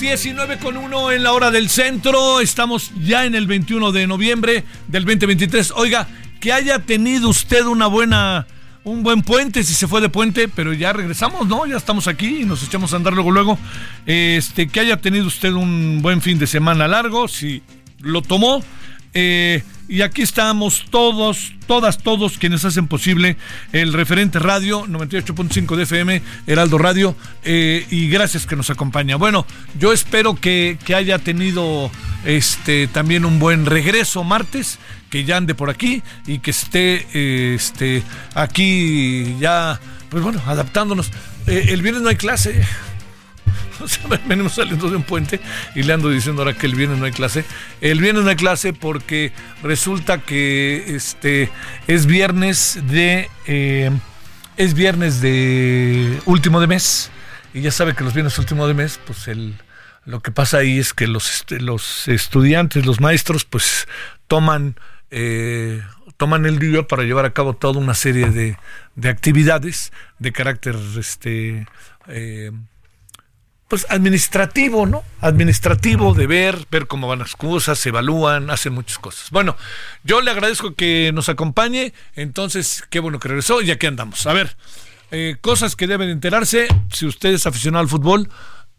19 con 1 en la hora del centro, estamos ya en el 21 de noviembre del 2023. Oiga, que haya tenido usted una buena, un buen puente, si se fue de puente, pero ya regresamos, ¿no? Ya estamos aquí y nos echamos a andar luego, luego. Este, que haya tenido usted un buen fin de semana largo, si lo tomó. Eh, y aquí estamos todos, todas, todos quienes hacen posible el referente radio 98.5 de FM, Heraldo Radio, eh, y gracias que nos acompaña. Bueno, yo espero que, que haya tenido este también un buen regreso martes, que ya ande por aquí y que esté este, aquí ya, pues bueno, adaptándonos. Eh, el viernes no hay clase. O sea, venimos saliendo de un puente y le ando diciendo ahora que el viernes no hay clase. El viernes no hay clase porque resulta que este es viernes de eh, es viernes de último de mes y ya sabe que los viernes último de mes, pues el lo que pasa ahí es que los este, los estudiantes, los maestros, pues toman eh, toman el día para llevar a cabo toda una serie de, de actividades de carácter este eh, pues administrativo, ¿no? Administrativo de ver, ver cómo van las cosas, se evalúan, hacen muchas cosas. Bueno, yo le agradezco que nos acompañe, entonces qué bueno que regresó y aquí andamos. A ver, eh, cosas que deben enterarse, si usted es aficionado al fútbol,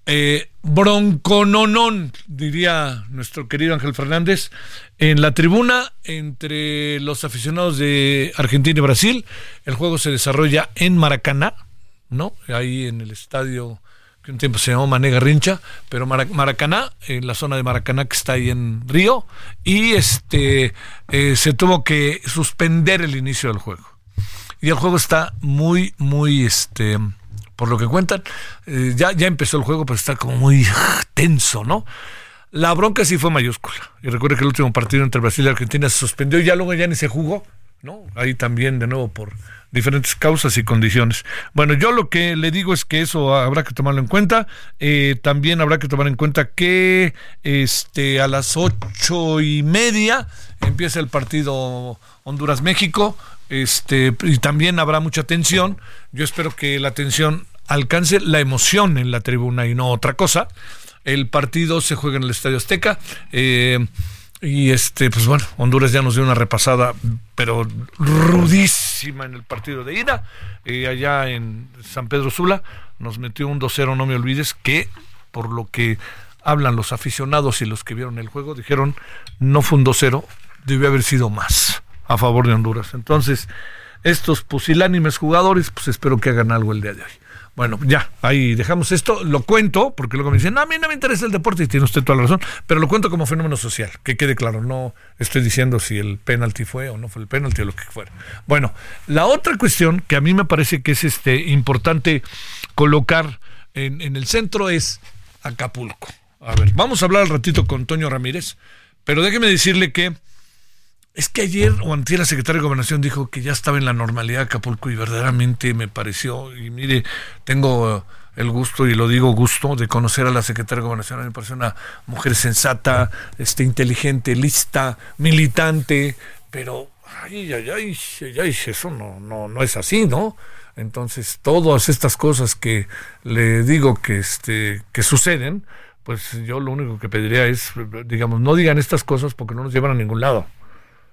eh, broncononón, diría nuestro querido Ángel Fernández, en la tribuna entre los aficionados de Argentina y Brasil. El juego se desarrolla en Maracaná, ¿no? Ahí en el estadio que un tiempo se llamó Mané Garrincha, pero Mara- Maracaná, en la zona de Maracaná que está ahí en Río, y este eh, se tuvo que suspender el inicio del juego. Y el juego está muy, muy, este, por lo que cuentan, eh, ya, ya empezó el juego, pero está como muy tenso, ¿no? La bronca sí fue mayúscula. Y recuerde que el último partido entre Brasil y Argentina se suspendió y ya luego ya ni se jugó, ¿no? Ahí también, de nuevo, por diferentes causas y condiciones. Bueno, yo lo que le digo es que eso habrá que tomarlo en cuenta. Eh, también habrá que tomar en cuenta que este a las ocho y media empieza el partido Honduras-México. Este, y también habrá mucha tensión. Yo espero que la tensión alcance la emoción en la tribuna y no otra cosa. El partido se juega en el Estadio Azteca. eh, y este, pues bueno, Honduras ya nos dio una repasada, pero rudísima en el partido de ida. Eh, allá en San Pedro Sula nos metió un 2-0, no me olvides, que por lo que hablan los aficionados y los que vieron el juego, dijeron no fue un 2-0, debió haber sido más a favor de Honduras. Entonces, estos pusilánimes jugadores, pues espero que hagan algo el día de hoy. Bueno, ya, ahí dejamos esto, lo cuento, porque luego me dicen, no, a mí no me interesa el deporte, y tiene usted toda la razón, pero lo cuento como fenómeno social, que quede claro, no estoy diciendo si el penalti fue o no fue el penalti o lo que fuera. Bueno, la otra cuestión que a mí me parece que es este importante colocar en, el centro es Acapulco. A ver, vamos a hablar al ratito con Toño Ramírez, pero déjeme decirle que es que ayer o antier la secretaria de Gobernación dijo que ya estaba en la normalidad Acapulco y verdaderamente me pareció, y mire, tengo el gusto, y lo digo gusto, de conocer a la secretaria de Gobernación. Me parece una mujer sensata, este, inteligente, lista, militante, pero ay, ay, ay, ay, eso no, no, no es así, ¿no? Entonces, todas estas cosas que le digo que, este, que suceden, pues yo lo único que pediría es, digamos, no digan estas cosas porque no nos llevan a ningún lado.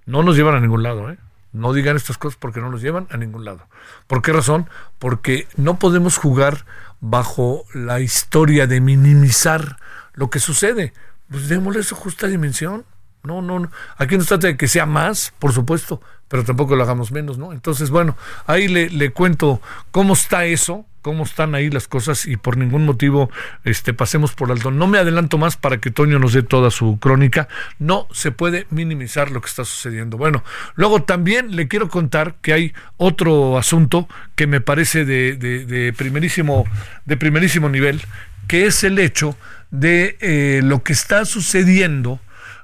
No nos llevan a ningún lado, ¿eh? No digan estas cosas porque no nos llevan a ningún lado. ¿Por qué razón? Porque no podemos jugar bajo la historia de minimizar lo que sucede. Pues démosle su justa dimensión. No, no, no. Aquí no trata de que sea más, por supuesto, pero tampoco lo hagamos menos, ¿no? Entonces, bueno, ahí le, le cuento cómo está eso, cómo están ahí las cosas y por ningún motivo este, pasemos por alto. No me adelanto más para que Toño nos dé toda su crónica. No se puede minimizar lo que está sucediendo. Bueno, luego también le quiero contar que hay otro asunto que me parece de, de, primerísimo, de primerísimo nivel, que es el hecho de eh, lo que está sucediendo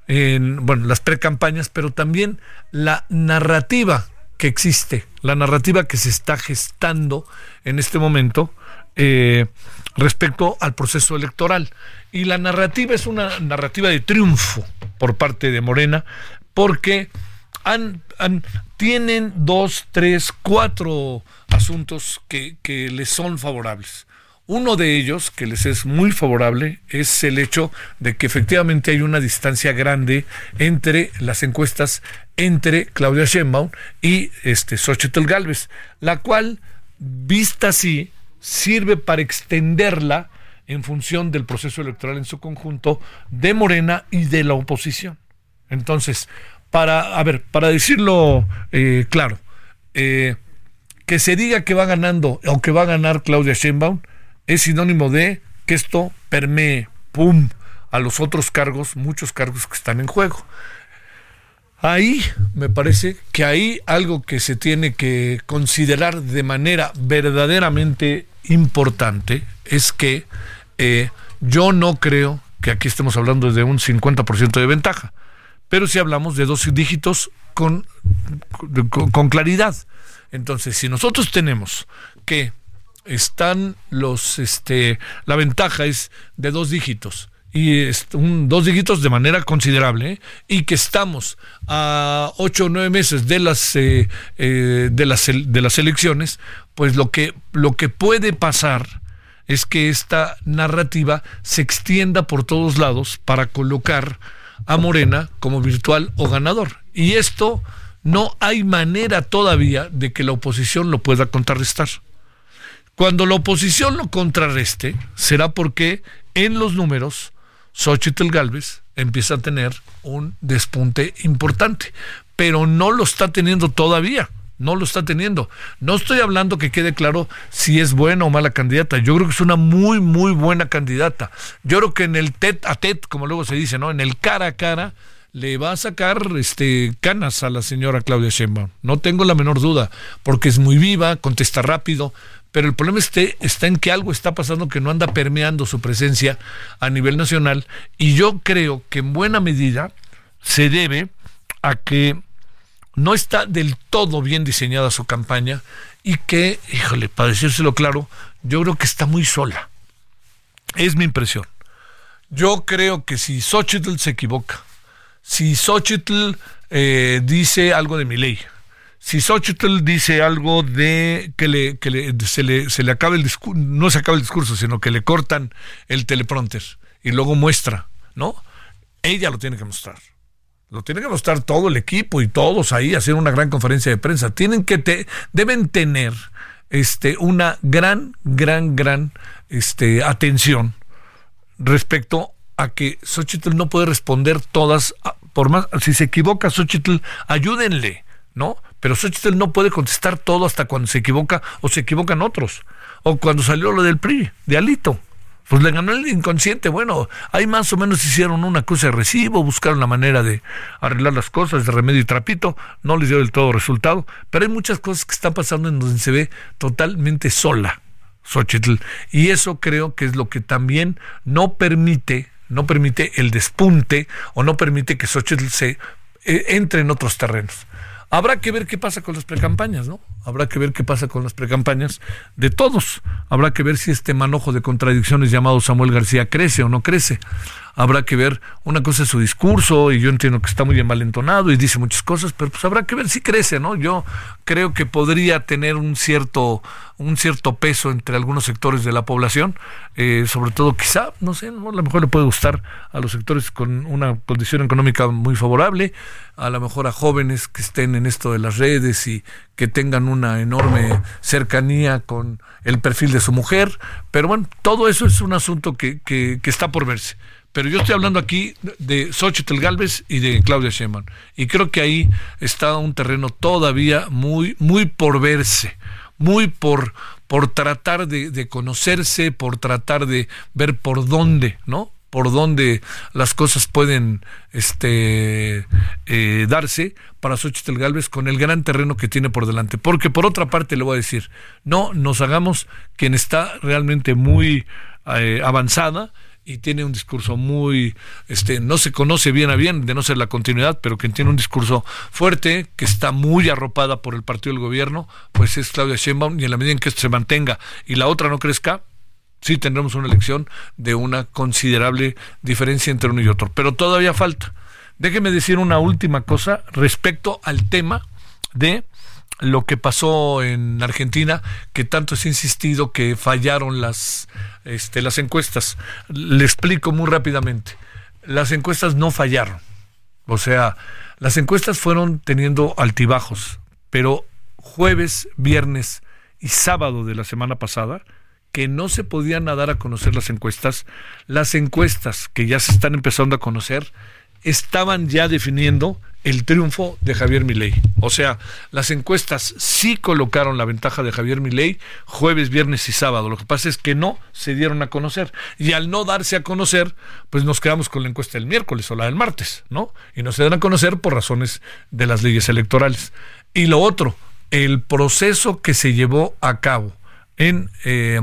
en bueno, las precampañas, pero también la narrativa existe, la narrativa que se está gestando en este momento eh, respecto al proceso electoral. Y la narrativa es una narrativa de triunfo por parte de Morena, porque han, han, tienen dos, tres, cuatro asuntos que, que les son favorables. Uno de ellos, que les es muy favorable, es el hecho de que efectivamente hay una distancia grande entre las encuestas entre Claudia Sheinbaum y este Xochitl Galvez, la cual, vista así, sirve para extenderla en función del proceso electoral en su conjunto de Morena y de la oposición. Entonces, para, a ver, para decirlo eh, claro, eh, que se diga que va ganando o que va a ganar Claudia Sheinbaum, es sinónimo de que esto permee, pum, a los otros cargos, muchos cargos que están en juego. Ahí me parece que hay algo que se tiene que considerar de manera verdaderamente importante, es que eh, yo no creo que aquí estemos hablando de un 50% de ventaja, pero si hablamos de dos dígitos con, con, con claridad. Entonces, si nosotros tenemos que están los, este, la ventaja es de dos dígitos y un, dos dígitos de manera considerable ¿eh? y que estamos a ocho o nueve meses de las eh, eh, de las de las elecciones pues lo que lo que puede pasar es que esta narrativa se extienda por todos lados para colocar a Morena como virtual o ganador y esto no hay manera todavía de que la oposición lo pueda contrarrestar. Cuando la oposición lo contrarreste, será porque en los números Xochitl Galvez empieza a tener un despunte importante, pero no lo está teniendo todavía. No lo está teniendo. No estoy hablando que quede claro si es buena o mala candidata. Yo creo que es una muy, muy buena candidata. Yo creo que en el tet a tet, como luego se dice, ¿no? En el cara a cara, le va a sacar este canas a la señora Claudia Sheinbaum. No tengo la menor duda, porque es muy viva, contesta rápido, pero el problema está en que algo está pasando que no anda permeando su presencia a nivel nacional y yo creo que en buena medida se debe a que no está del todo bien diseñada su campaña y que, híjole, para decírselo claro, yo creo que está muy sola. Es mi impresión. Yo creo que si Xochitl se equivoca, si Xochitl eh, dice algo de mi ley, si Xochitl dice algo de que, le, que se, le, se le acabe el discurso, no se acaba el discurso, sino que le cortan el teleprompter y luego muestra, ¿no? Ella lo tiene que mostrar. Lo tiene que mostrar todo el equipo y todos ahí, hacer una gran conferencia de prensa. Tienen que te, deben tener este, una gran, gran, gran este, atención respecto a que Xochitl no puede responder todas, por más, si se equivoca Xochitl, ayúdenle, ¿no? Pero Xochitl no puede contestar todo hasta cuando se equivoca o se equivocan otros. O cuando salió lo del PRI, de Alito. Pues le ganó el inconsciente. Bueno, ahí más o menos hicieron una cosa de recibo, buscaron la manera de arreglar las cosas, de remedio y trapito. No les dio del todo resultado. Pero hay muchas cosas que están pasando en donde se ve totalmente sola Xochitl. Y eso creo que es lo que también no permite, no permite el despunte o no permite que Xochitl se eh, entre en otros terrenos. Habrá que ver qué pasa con las precampañas, ¿no? Habrá que ver qué pasa con las precampañas de todos. Habrá que ver si este manojo de contradicciones llamado Samuel García crece o no crece habrá que ver, una cosa es su discurso, y yo entiendo que está muy envalentonado y dice muchas cosas, pero pues habrá que ver si crece, ¿no? Yo creo que podría tener un cierto, un cierto peso entre algunos sectores de la población, eh, sobre todo quizá, no sé, a lo mejor le puede gustar a los sectores con una condición económica muy favorable, a lo mejor a jóvenes que estén en esto de las redes y que tengan una enorme cercanía con el perfil de su mujer, pero bueno, todo eso es un asunto que, que, está por verse. Pero yo estoy hablando aquí de Xochitl Galvez y de Claudia Sheinbaum. Y creo que ahí está un terreno todavía muy, muy por verse, muy por, por tratar de, conocerse, por tratar de ver por dónde, ¿no? Por dónde las cosas pueden este, eh, darse para Xochitl Galvez con el gran terreno que tiene por delante. Porque por otra parte le voy a decir, no nos hagamos quien está realmente muy eh, avanzada y tiene un discurso muy, este, no se conoce bien a bien, de no ser la continuidad, pero que tiene un discurso fuerte, que está muy arropada por el partido del gobierno, pues es Claudia Sheinbaum, y en la medida en que esto se mantenga y la otra no crezca, sí tendremos una elección de una considerable diferencia entre uno y otro. Pero todavía falta. Déjeme decir una última cosa respecto al tema de lo que pasó en Argentina, que tanto se ha insistido que fallaron las, este, las encuestas. Le explico muy rápidamente. Las encuestas no fallaron. O sea, las encuestas fueron teniendo altibajos, pero jueves, viernes y sábado de la semana pasada, que no se podían dar a conocer las encuestas, las encuestas que ya se están empezando a conocer, estaban ya definiendo el triunfo de Javier Milei. O sea, las encuestas sí colocaron la ventaja de Javier Milei jueves, viernes y sábado. Lo que pasa es que no se dieron a conocer. Y al no darse a conocer, pues nos quedamos con la encuesta del miércoles o la del martes, ¿no? Y no se dan a conocer por razones de las leyes electorales. Y lo otro, el proceso que se llevó a cabo en... Eh,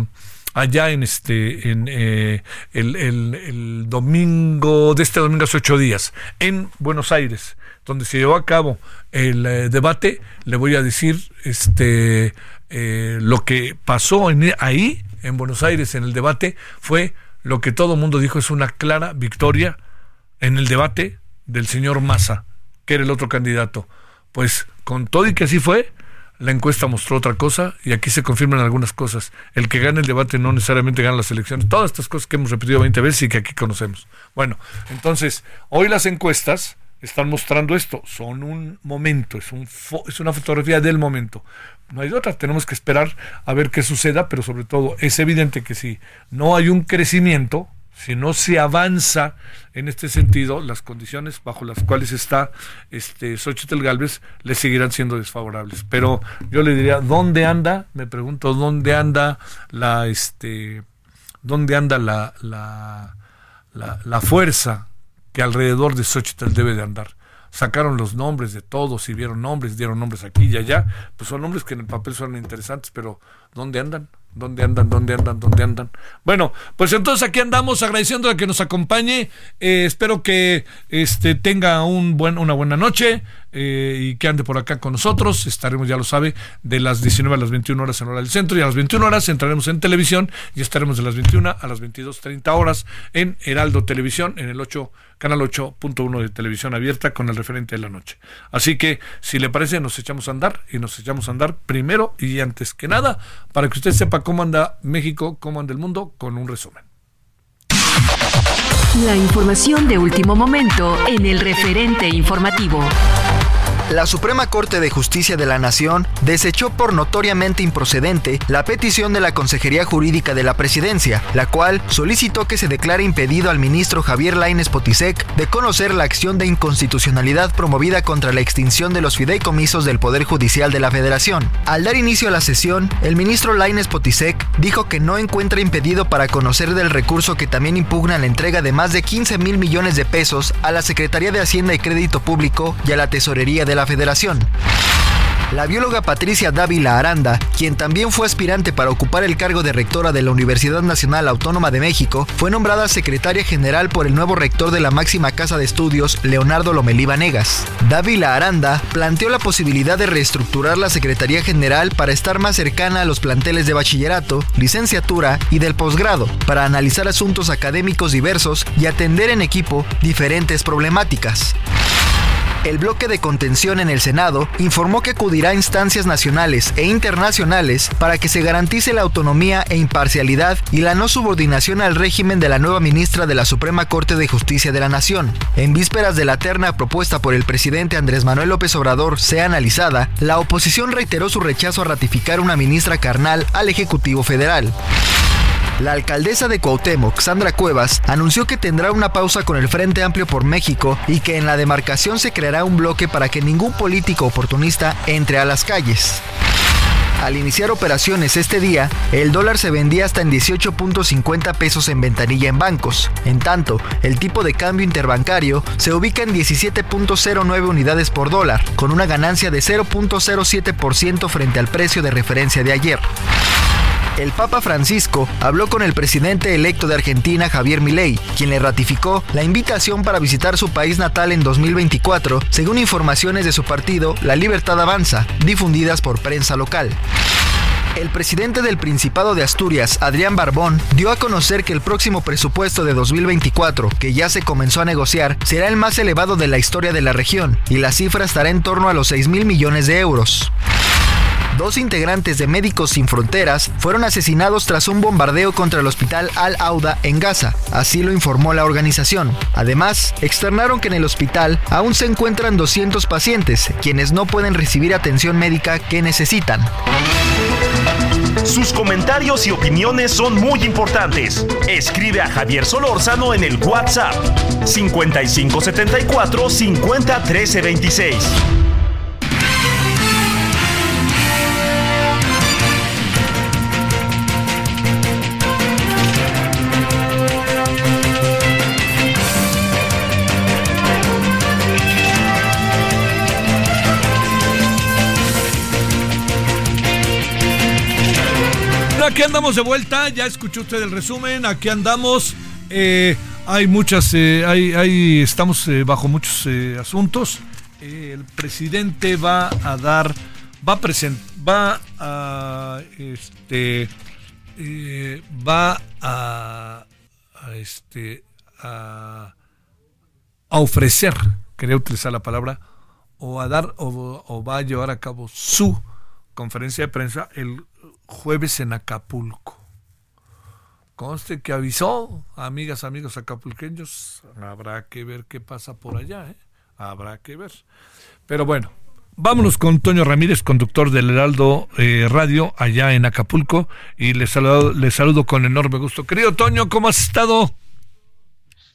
allá en este en eh, el, el, domingo de este domingo hace ocho días en Buenos Aires donde se llevó a cabo el eh, debate, le voy a decir este eh, lo que pasó en, ahí, en Buenos Aires, en el debate, fue lo que todo el mundo dijo es una clara victoria en el debate del señor Massa, que era el otro candidato. Pues con todo y que así fue, la encuesta mostró otra cosa y aquí se confirman algunas cosas. El que gane el debate no necesariamente gana las elecciones. Todas estas cosas que hemos repetido 20 veces y que aquí conocemos. Bueno, entonces, hoy las encuestas están mostrando esto. Son un momento, es, es una fotografía del momento. No hay otra, tenemos que esperar a ver qué suceda, pero sobre todo es evidente que si no hay un crecimiento, si no se avanza en este sentido, las condiciones bajo las cuales está este Xochitl Galvez le seguirán siendo desfavorables. Pero yo le diría, ¿dónde anda? Me pregunto, ¿dónde anda la este dónde anda la, la, la, la fuerza que alrededor de Xochitl debe de andar. Sacaron los nombres de todos y vieron nombres, dieron nombres aquí y allá. Pues son nombres que en el papel son interesantes, pero ¿dónde andan? ¿Dónde andan? ¿Dónde andan? ¿Dónde andan? Bueno, pues entonces aquí andamos agradeciendo a que nos acompañe. Eh, espero que este tenga un buen, una buena noche eh, y que ande por acá con nosotros. Estaremos, ya lo sabe, de las 19 a las 21 horas en hora del centro y a las 21 horas entraremos en televisión y estaremos de las 21 a las 22.30 horas en Heraldo Televisión en el 8 canal 8.1 de televisión abierta con el referente de la noche. Así que, si le parece, nos echamos a andar y nos echamos a andar primero y antes que nada para que usted sepa cómo anda México, cómo anda el mundo, con un resumen. La información de último momento en el referente informativo. La Suprema Corte de Justicia de la Nación desechó por notoriamente improcedente la petición de la Consejería Jurídica de la Presidencia, la cual solicitó que se declare impedido al ministro Javier Laines Potisek de conocer la acción de inconstitucionalidad promovida contra la extinción de los fideicomisos del Poder Judicial de la Federación. Al dar inicio a la sesión, el ministro Laines Potisek dijo que no encuentra impedido para conocer del recurso que también impugna la entrega de más de 15 mil millones de pesos a la Secretaría de Hacienda y Crédito Público y a la Tesorería de la Federación. La bióloga Patricia Dávila Aranda, quien también fue aspirante para ocupar el cargo de rectora de la Universidad Nacional Autónoma de México, fue nombrada secretaria general por el nuevo rector de la máxima casa de estudios, Leonardo Lomelí Vanegas. Dávila Aranda planteó la posibilidad de reestructurar la Secretaría General para estar más cercana a los planteles de bachillerato, licenciatura y del posgrado, para analizar asuntos académicos diversos y atender en equipo diferentes problemáticas. El bloque de contención en el Senado informó que acudirá a instancias nacionales e internacionales para que se garantice la autonomía e imparcialidad y la no subordinación al régimen de la nueva ministra de la Suprema Corte de Justicia de la Nación. En vísperas de la terna propuesta por el presidente Andrés Manuel López Obrador sea analizada, la oposición reiteró su rechazo a ratificar una ministra carnal al Ejecutivo Federal. La alcaldesa de Cuauhtémoc, Sandra Cuevas, anunció que tendrá una pausa con el Frente Amplio por México y que en la demarcación se creará un bloque para que ningún político oportunista entre a las calles. Al iniciar operaciones este día, el dólar se vendía hasta en 18.50 pesos en ventanilla en bancos. En tanto, el tipo de cambio interbancario se ubica en 17.09 unidades por dólar, con una ganancia de 0.07% frente al precio de referencia de ayer. El Papa Francisco habló con el presidente electo de Argentina, Javier Milei, quien le ratificó la invitación para visitar su país natal en 2024, según informaciones de su partido La Libertad Avanza, difundidas por prensa local. El presidente del Principado de Asturias, Adrián Barbón, dio a conocer que el próximo presupuesto de 2024, que ya se comenzó a negociar, será el más elevado de la historia de la región y la cifra estará en torno a los 6 mil millones de euros. Dos integrantes de Médicos Sin Fronteras fueron asesinados tras un bombardeo contra el hospital Al-Auda en Gaza, así lo informó la organización. Además, externaron que en el hospital aún se encuentran 200 pacientes, quienes no pueden recibir atención médica que necesitan. Sus comentarios y opiniones son muy importantes. Escribe a Javier Solórzano en el WhatsApp 5574 501326. aquí andamos de vuelta, ya escuchó usted el resumen, aquí andamos. Eh, hay muchas, eh, hay, estamos eh, bajo muchos asuntos. el presidente va a dar, va a presentar, va a, este, va a, este, a, ofrecer, quería utilizar la palabra, o a dar, o, o va a llevar a cabo su conferencia de prensa el jueves en Acapulco. Conste que avisó, amigas, amigos acapulqueños, habrá que ver qué pasa por allá, ¿eh? habrá que ver. Pero bueno, vámonos con Toño Ramírez, conductor del Heraldo eh, Radio allá en Acapulco, y le saludo, saludo con enorme gusto. Querido Toño, ¿cómo has estado?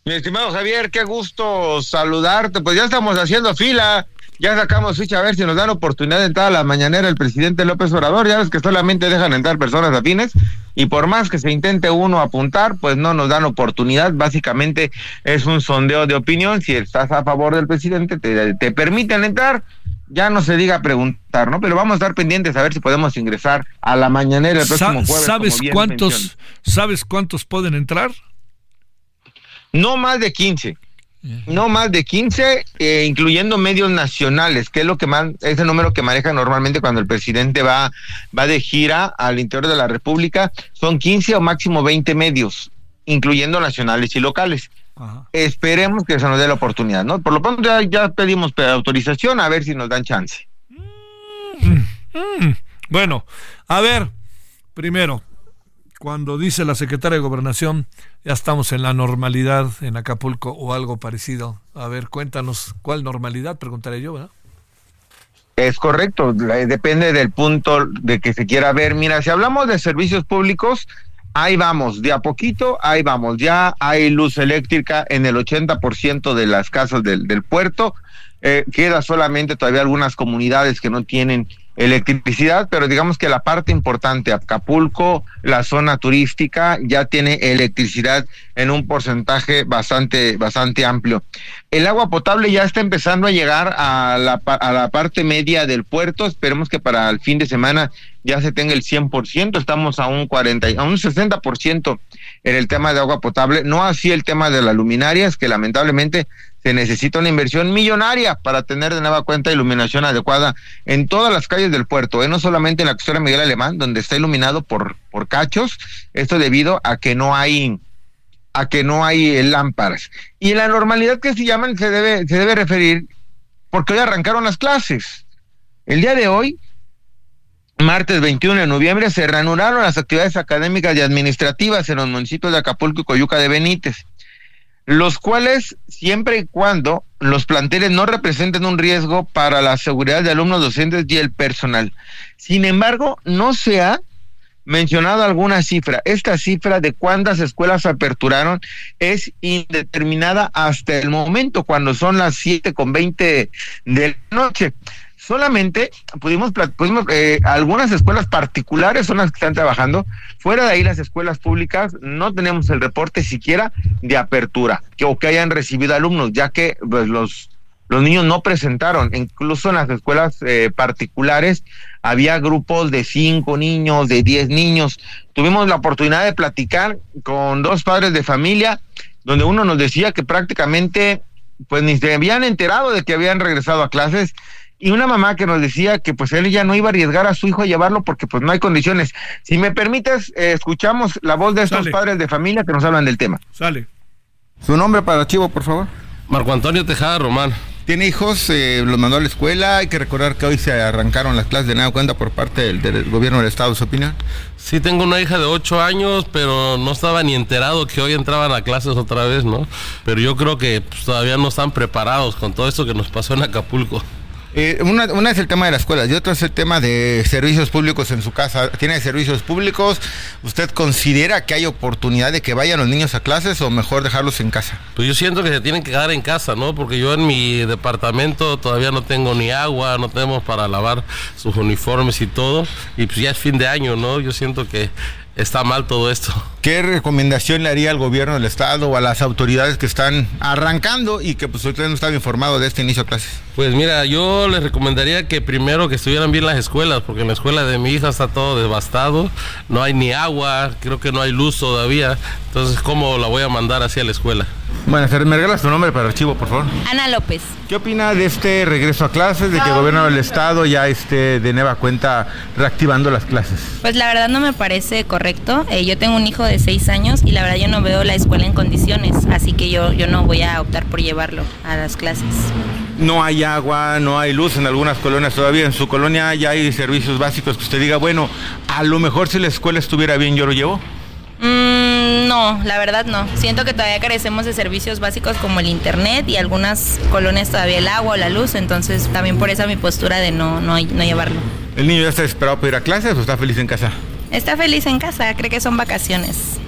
Mi estimado Javier, qué gusto saludarte. Pues ya estamos haciendo fila ya sacamos ficha a ver si nos dan oportunidad de entrar a la mañanera el presidente López Obrador. Ya ves que solamente dejan entrar personas afines y por más que se intente uno apuntar, pues no nos dan oportunidad. Básicamente es un sondeo de opinión. Si estás a favor del presidente, te, te permiten entrar. Ya no se diga preguntar, ¿no? Pero vamos a estar pendientes a ver si podemos ingresar a la mañanera el próximo jueves. ¿Sabes cuántos, ¿Sabes cuántos pueden entrar? No más de 15. No más de 15, eh, incluyendo medios nacionales, que es lo que más, es el número que maneja normalmente cuando el presidente va, va de gira al interior de la República. Son 15 o máximo 20 medios, incluyendo nacionales y locales. Esperemos que se nos dé la oportunidad, ¿no? Por lo pronto ya, ya pedimos autorización a ver si nos dan chance. Mm, mm. Bueno, a ver, primero, cuando dice la secretaria de Gobernación, ya estamos en la normalidad en Acapulco o algo parecido. A ver, cuéntanos, ¿cuál normalidad? Preguntaré yo, ¿verdad? Es correcto, depende del punto de que se quiera ver. Mira, si hablamos de servicios públicos, ahí vamos, de a poquito, ahí vamos. Ya hay luz eléctrica en el 80% de las casas del, puerto. Eh, queda solamente todavía algunas comunidades que no tienen electricidad, pero digamos que la parte importante, Acapulco, la zona turística, ya tiene electricidad en un porcentaje bastante, bastante amplio. El agua potable ya está empezando a llegar a la, a la parte media del puerto, esperemos que para el fin de semana ya se tenga el 100%, estamos a un 40, a un 60% en el tema de agua potable, no así el tema de las luminarias, que lamentablemente se necesita una inversión millonaria para tener de nueva cuenta iluminación adecuada en todas las calles del puerto, ¿eh? no solamente en la costera Miguel Alemán, donde está iluminado por, por cachos, esto debido a que no hay a que no hay lámparas. Y la normalidad que se llaman se debe, se debe referir porque hoy arrancaron las clases. El día de hoy martes 21 de noviembre se reanudaron las actividades académicas y administrativas en los municipios de Acapulco y Coyuca de Benítez, los cuales siempre y cuando los planteles no representen un riesgo para la seguridad de alumnos, docentes y el personal. Sin embargo, no se ha mencionado alguna cifra. Esta cifra de cuántas escuelas aperturaron es indeterminada hasta el momento, cuando son las siete con veinte de la noche solamente pudimos, pudimos eh, algunas escuelas particulares son las que están trabajando, fuera de ahí las escuelas públicas no tenemos el reporte siquiera de apertura que, o que hayan recibido alumnos, ya que pues, los, los niños no presentaron, incluso en las escuelas eh, particulares había grupos de cinco niños, de diez niños. Tuvimos la oportunidad de platicar con dos padres de familia, donde uno nos decía que prácticamente pues ni se habían enterado de que habían regresado a clases y una mamá que nos decía que pues él ya no iba a arriesgar a su hijo a llevarlo porque pues no hay condiciones. Si me permites, eh, escuchamos la voz de estos padres de familia que nos hablan del tema. Sale. Su nombre para archivo, por favor. Marco Antonio Tejada Román. ¿Tiene hijos? Eh, ¿Los mandó a la escuela? Hay que recordar que hoy se arrancaron las clases de nada cuenta por parte del, del, gobierno del Estado. ¿Su opinión? Sí, tengo una hija de 8 años, pero no estaba ni enterado que hoy entraban a clases otra vez, ¿no? Pero yo creo que pues, todavía no están preparados con todo esto que nos pasó en Acapulco. Eh, una, una, es el tema de las escuelas y otra es el tema de servicios públicos en su casa. ¿Tiene servicios públicos? ¿Usted considera que hay oportunidad de que vayan los niños a clases o mejor dejarlos en casa? Pues yo siento que se tienen que quedar en casa, ¿no? Porque yo en mi departamento todavía no tengo ni agua, no tenemos para lavar sus uniformes y todo. Y pues ya es fin de año, ¿no? Yo siento que está mal todo esto. ¿Qué recomendación le haría al gobierno del estado o a las autoridades que están arrancando y que pues usted no estaba informado de este inicio de clases? Pues mira, yo les recomendaría que primero que estuvieran bien las escuelas, porque en la escuela de mi hija está todo devastado, no hay ni agua, creo que no hay luz todavía, entonces ¿cómo la voy a mandar hacia la escuela? Bueno, ¿me regalas tu nombre para el archivo, por favor? Ana López. ¿Qué opina de este regreso a clases, de que el gobierno del estado ya esté de nueva cuenta reactivando las clases? Pues la verdad no me parece correcto. Eh, yo tengo un hijo de seis años y la verdad yo no veo la escuela en condiciones, así que yo, yo no voy a optar por llevarlo a las clases. No hay agua, no hay luz en algunas colonias todavía. En su colonia ya hay servicios básicos que usted diga, bueno, a lo mejor si la escuela estuviera bien, yo lo llevo. Mm, no, la verdad no. Siento que todavía carecemos de servicios básicos como el internet y algunas colonias todavía el agua o la luz, entonces también por eso mi postura de no, no, no llevarlo. ¿El niño ya está esperado para ir a clases o está feliz en casa? Está feliz en casa, cree que son vacaciones.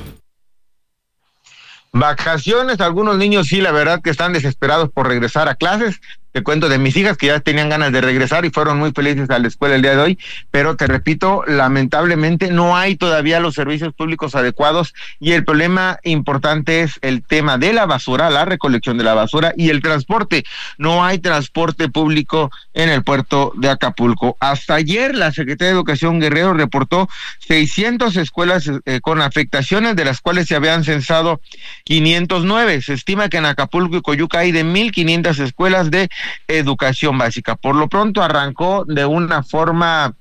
Vacaciones, algunos niños sí, la verdad que están desesperados por regresar a clases, te cuento de mis hijas que ya tenían ganas de regresar y fueron muy felices a la escuela el día de hoy, pero te repito, lamentablemente no hay todavía los servicios públicos adecuados y el problema importante es el tema de la basura, la recolección de la basura y el transporte. No hay transporte público en el puerto de Acapulco. Hasta ayer la Secretaría de Educación Guerrero reportó 600 escuelas eh, con afectaciones, de las cuales se habían censado 509. Se estima que en Acapulco y Coyuca hay de 1.500 escuelas de educación básica. Por lo pronto arrancó de una forma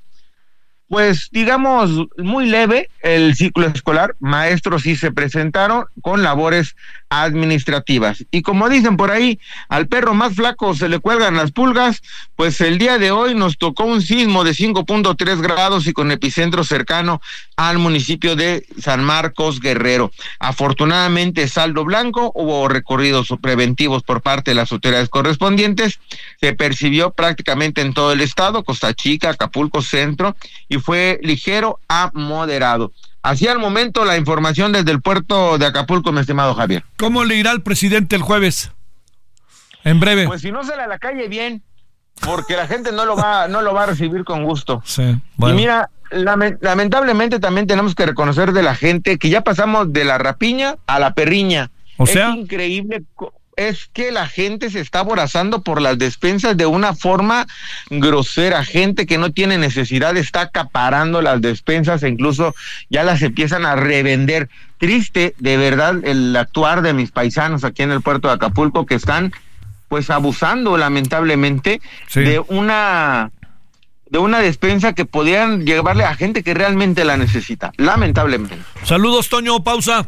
pues digamos muy leve el ciclo escolar, maestros sí se presentaron con labores administrativas. Y como dicen por ahí, al perro más flaco se le cuelgan las pulgas, pues el día de hoy nos tocó un sismo de 5.3 grados y con epicentro cercano al municipio de San Marcos Guerrero. Afortunadamente, saldo blanco, hubo recorridos preventivos por parte de las autoridades correspondientes, se percibió prácticamente en todo el estado, Costa Chica, Acapulco Centro, y fue ligero a moderado. Así al momento la información desde el puerto de Acapulco, mi estimado Javier. ¿Cómo le irá al presidente el jueves? En breve. Pues si no sale a la calle bien. porque la gente no lo va, no lo va a recibir con gusto. Sí. Y mira, lame- lamentablemente también tenemos que reconocer de la gente que ya pasamos de la rapiña a la perriña. O sea- es increíble. Es que la gente se está aborazando por las despensas de una forma grosera. Gente que no tiene necesidad está acaparando las despensas e incluso ya las empiezan a revender. Triste, de verdad, el actuar de mis paisanos aquí en el puerto de Acapulco que están pues abusando lamentablemente Sí. de una de una despensa que podían llevarle a gente que realmente la necesita, lamentablemente. Saludos, Toño, pausa.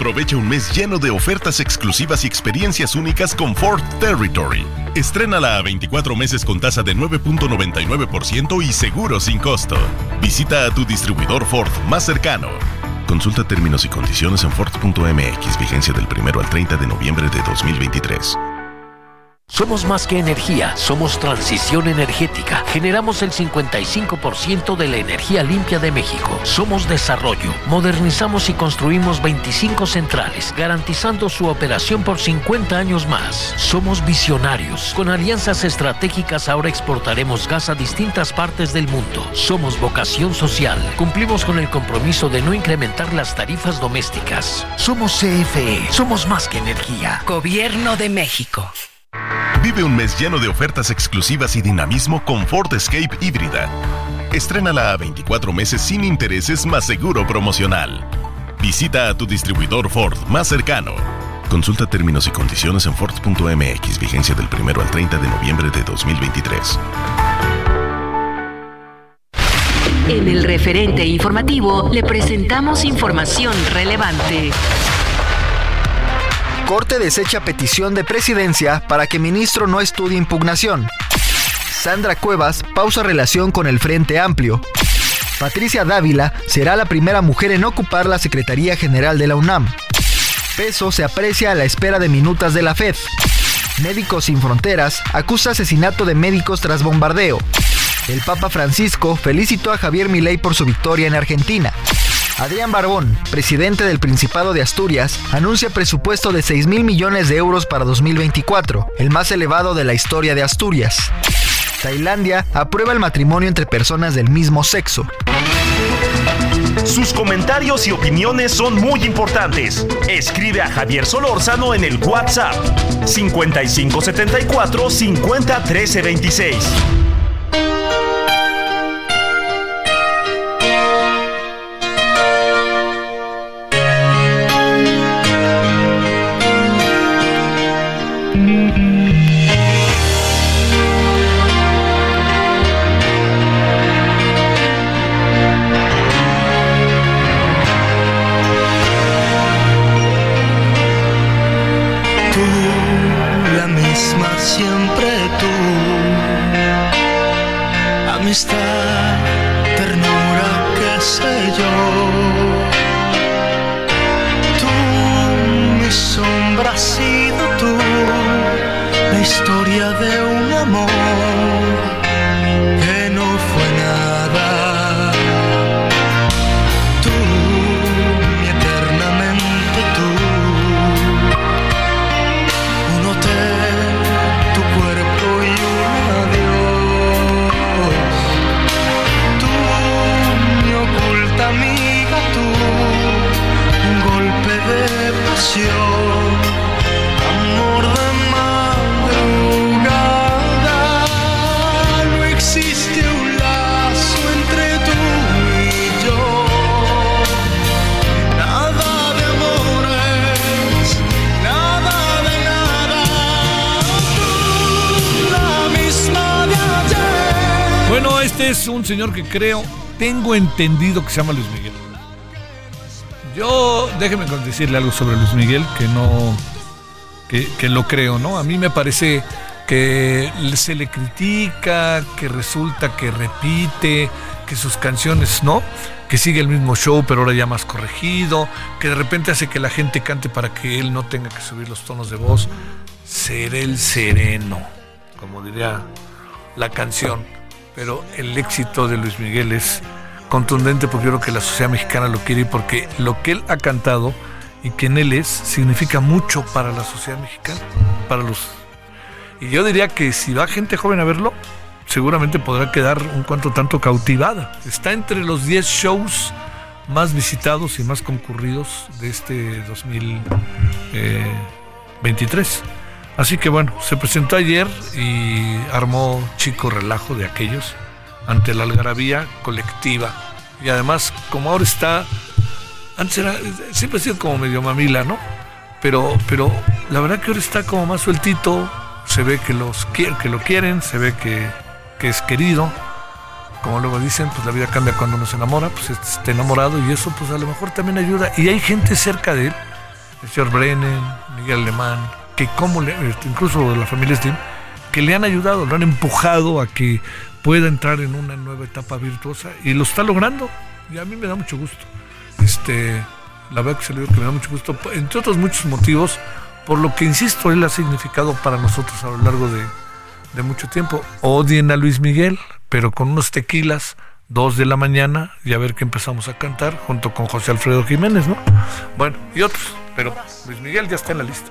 Aprovecha un mes lleno de ofertas exclusivas y experiencias únicas con Ford Territory. Estrénala a 24 meses con tasa de 9.99% y seguro sin costo. Visita a tu distribuidor Ford más cercano. Consulta términos y condiciones en Ford.mx, vigencia del 1 al 30 de noviembre de 2023. Somos más que energía, somos transición energética. Generamos el 55% de la energía limpia de México. Somos desarrollo. Modernizamos y construimos 25 centrales, garantizando su operación por 50 años más. Somos visionarios. Con alianzas estratégicas ahora exportaremos gas a distintas partes del mundo. Somos vocación social. Cumplimos con el compromiso de no incrementar las tarifas domésticas. Somos CFE. Somos más que energía. Gobierno de México. Vive un mes lleno de ofertas exclusivas y dinamismo con Ford Escape híbrida. Estrénala a 24 meses sin intereses más seguro promocional. Visita a tu distribuidor Ford más cercano. Consulta términos y condiciones en Ford.mx, vigencia del 1 al 30 de noviembre de 2023. En el referente informativo le presentamos información relevante. Corte desecha petición de presidencia para que ministro no estudie impugnación. Sandra Cuevas pausa relación con el Frente Amplio. Patricia Dávila será la primera mujer en ocupar la Secretaría General de la UNAM. Peso se aprecia a la espera de minutas de la FED. Médicos Sin Fronteras acusa asesinato de médicos tras bombardeo. El Papa Francisco felicitó a Javier Milei por su victoria en Argentina. Adrián Barbón, presidente del Principado de Asturias, anuncia presupuesto de 6 mil millones de euros para 2024, el más elevado de la historia de Asturias. Tailandia aprueba el matrimonio entre personas del mismo sexo. Sus comentarios y opiniones son muy importantes. Escribe a Javier Solórzano en el WhatsApp 5574 50 13 26. Amistad, señor que creo, tengo entendido que se llama Luis Miguel. Yo, déjeme decirle algo sobre Luis Miguel que no, que lo creo, ¿no? A mí me parece que se le critica, que resulta que repite, que sus canciones, ¿no? Que sigue el mismo show, pero ahora ya más corregido, que de repente hace que la gente cante para que él no tenga que subir los tonos de voz. Seré el sereno, como diría la canción. Pero el éxito de Luis Miguel es contundente porque yo creo que la sociedad mexicana lo quiere y porque lo que él ha cantado y quien él es significa mucho para la sociedad mexicana, para los y yo diría que si va gente joven a verlo, seguramente podrá quedar un cuanto tanto cautivada. Está entre los 10 shows más visitados y más concurridos de este 2023. Así que bueno, se presentó ayer y armó chico relajo de aquellos ante la algarabía colectiva. Y además, como ahora está, antes era, siempre ha sido como medio mamila, ¿no? Pero, pero la verdad que ahora está como más sueltito, se ve que, los, que lo quieren, se ve que, es querido. Como luego dicen, pues la vida cambia cuando uno se enamora, pues está enamorado y eso pues a lo mejor también ayuda. Y hay gente cerca de él, el señor Brennan, Miguel Alemán, que como le, este, incluso la familia Steam, que le han ayudado, lo han empujado a que pueda entrar en una nueva etapa virtuosa y lo está logrando. Y a mí me da mucho gusto. Este, la verdad que se le que me da mucho gusto, entre otros muchos motivos, por lo que, insisto, él ha significado para nosotros a lo largo de, mucho tiempo. Odien a Luis Miguel, pero con unos tequilas, dos de la mañana, y a ver que empezamos a cantar, junto con José Alfredo Jiménez, ¿no? Bueno, y otros, pero Luis Miguel ya está en la lista.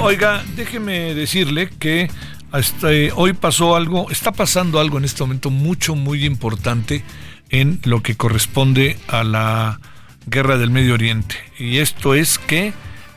oiga, déjeme decirle que este, hoy pasó algo, está pasando algo en este momento mucho, muy importante en lo que corresponde a la guerra del Medio Oriente. Y esto es que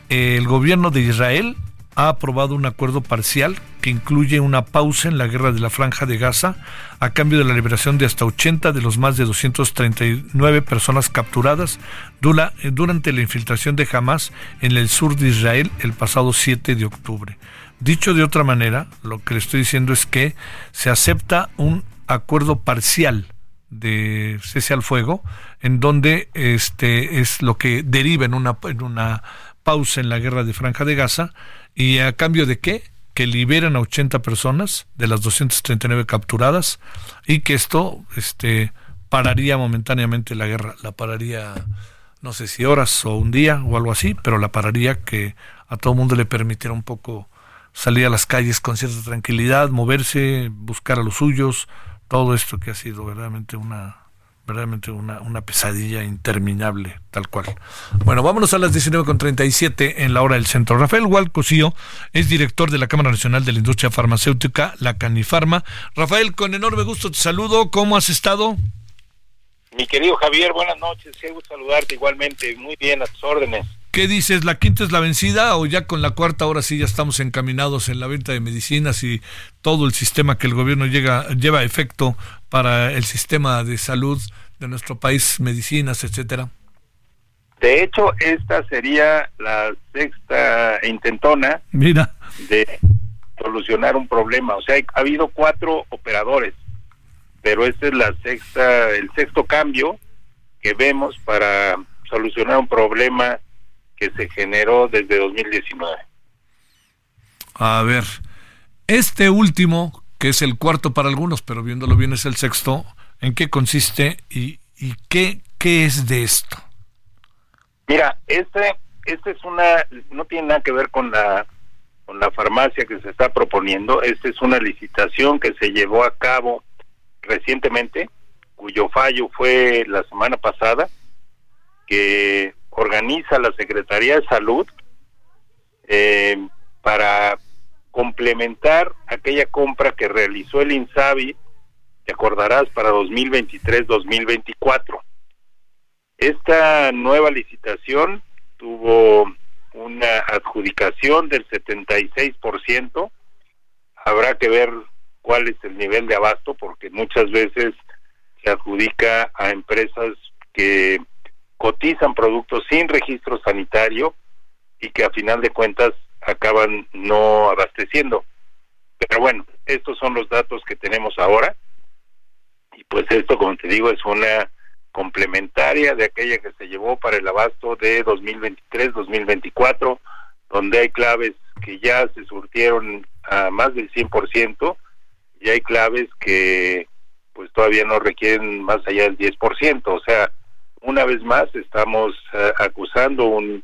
el gobierno de Israel ha aprobado un acuerdo parcial que incluye una pausa en la guerra de la franja de Gaza a cambio de la liberación de hasta 80 de los más de 239 personas capturadas durante la infiltración de Hamas en el sur de Israel el pasado 7 de octubre. Dicho de otra manera, lo que le estoy diciendo es que se acepta un acuerdo parcial de cese al fuego, en donde este es lo que deriva en una, en una pausa en la guerra de Franja de Gaza, y a cambio de qué? Que liberan a 80 personas de las 239 capturadas y que esto este, pararía momentáneamente la guerra, la pararía no sé si horas o un día o algo así, pero la pararía que a todo mundo le permitiera un poco salir a las calles con cierta tranquilidad, moverse, buscar a los suyos, todo esto que ha sido verdaderamente una verdaderamente una, una pesadilla interminable, tal cual. Bueno, vámonos a las 19.37 en la hora del centro. Rafael Hualcosío es director de la Cámara Nacional de la Industria Farmacéutica, la Canifarma. Rafael, con enorme gusto te saludo. ¿Cómo has estado? Mi querido Javier, buenas noches. Qué gusto saludarte igualmente. Muy bien, a tus órdenes. ¿Qué dices? ¿La quinta es la vencida o ya con la cuarta ahora sí ya estamos encaminados en la venta de medicinas y todo el sistema que el gobierno llega, lleva a efecto para el sistema de salud de nuestro país, medicinas, etcétera? De hecho, esta sería la sexta intentona Mira. de solucionar un problema. O sea, ha habido cuatro operadores, pero este es la sexta, el sexto cambio que vemos para solucionar un problema que se generó desde 2019. A ver, este último, que es el cuarto para algunos, pero viéndolo bien es el sexto, ¿en qué consiste y, y qué, qué es de esto? Mira, este, este es una, no tiene nada que ver con la, con la farmacia que se está proponiendo, esta es una licitación que se llevó a cabo recientemente, cuyo fallo fue la semana pasada, que organiza la Secretaría de Salud eh, para complementar aquella compra que realizó el INSABI, te acordarás, para 2023-2024. Esta nueva licitación tuvo una adjudicación del 76%. Habrá que ver cuál es el nivel de abasto, porque muchas veces se adjudica a empresas que cotizan productos sin registro sanitario y que a final de cuentas acaban no abasteciendo. Pero bueno, estos son los datos que tenemos ahora y pues esto, como te digo, es una complementaria de aquella que se llevó para el abasto de 2023-2024, donde hay claves que ya se surtieron a más del 100% y hay claves que pues todavía no requieren más allá del 10%, o sea, una vez más estamos eh, acusando un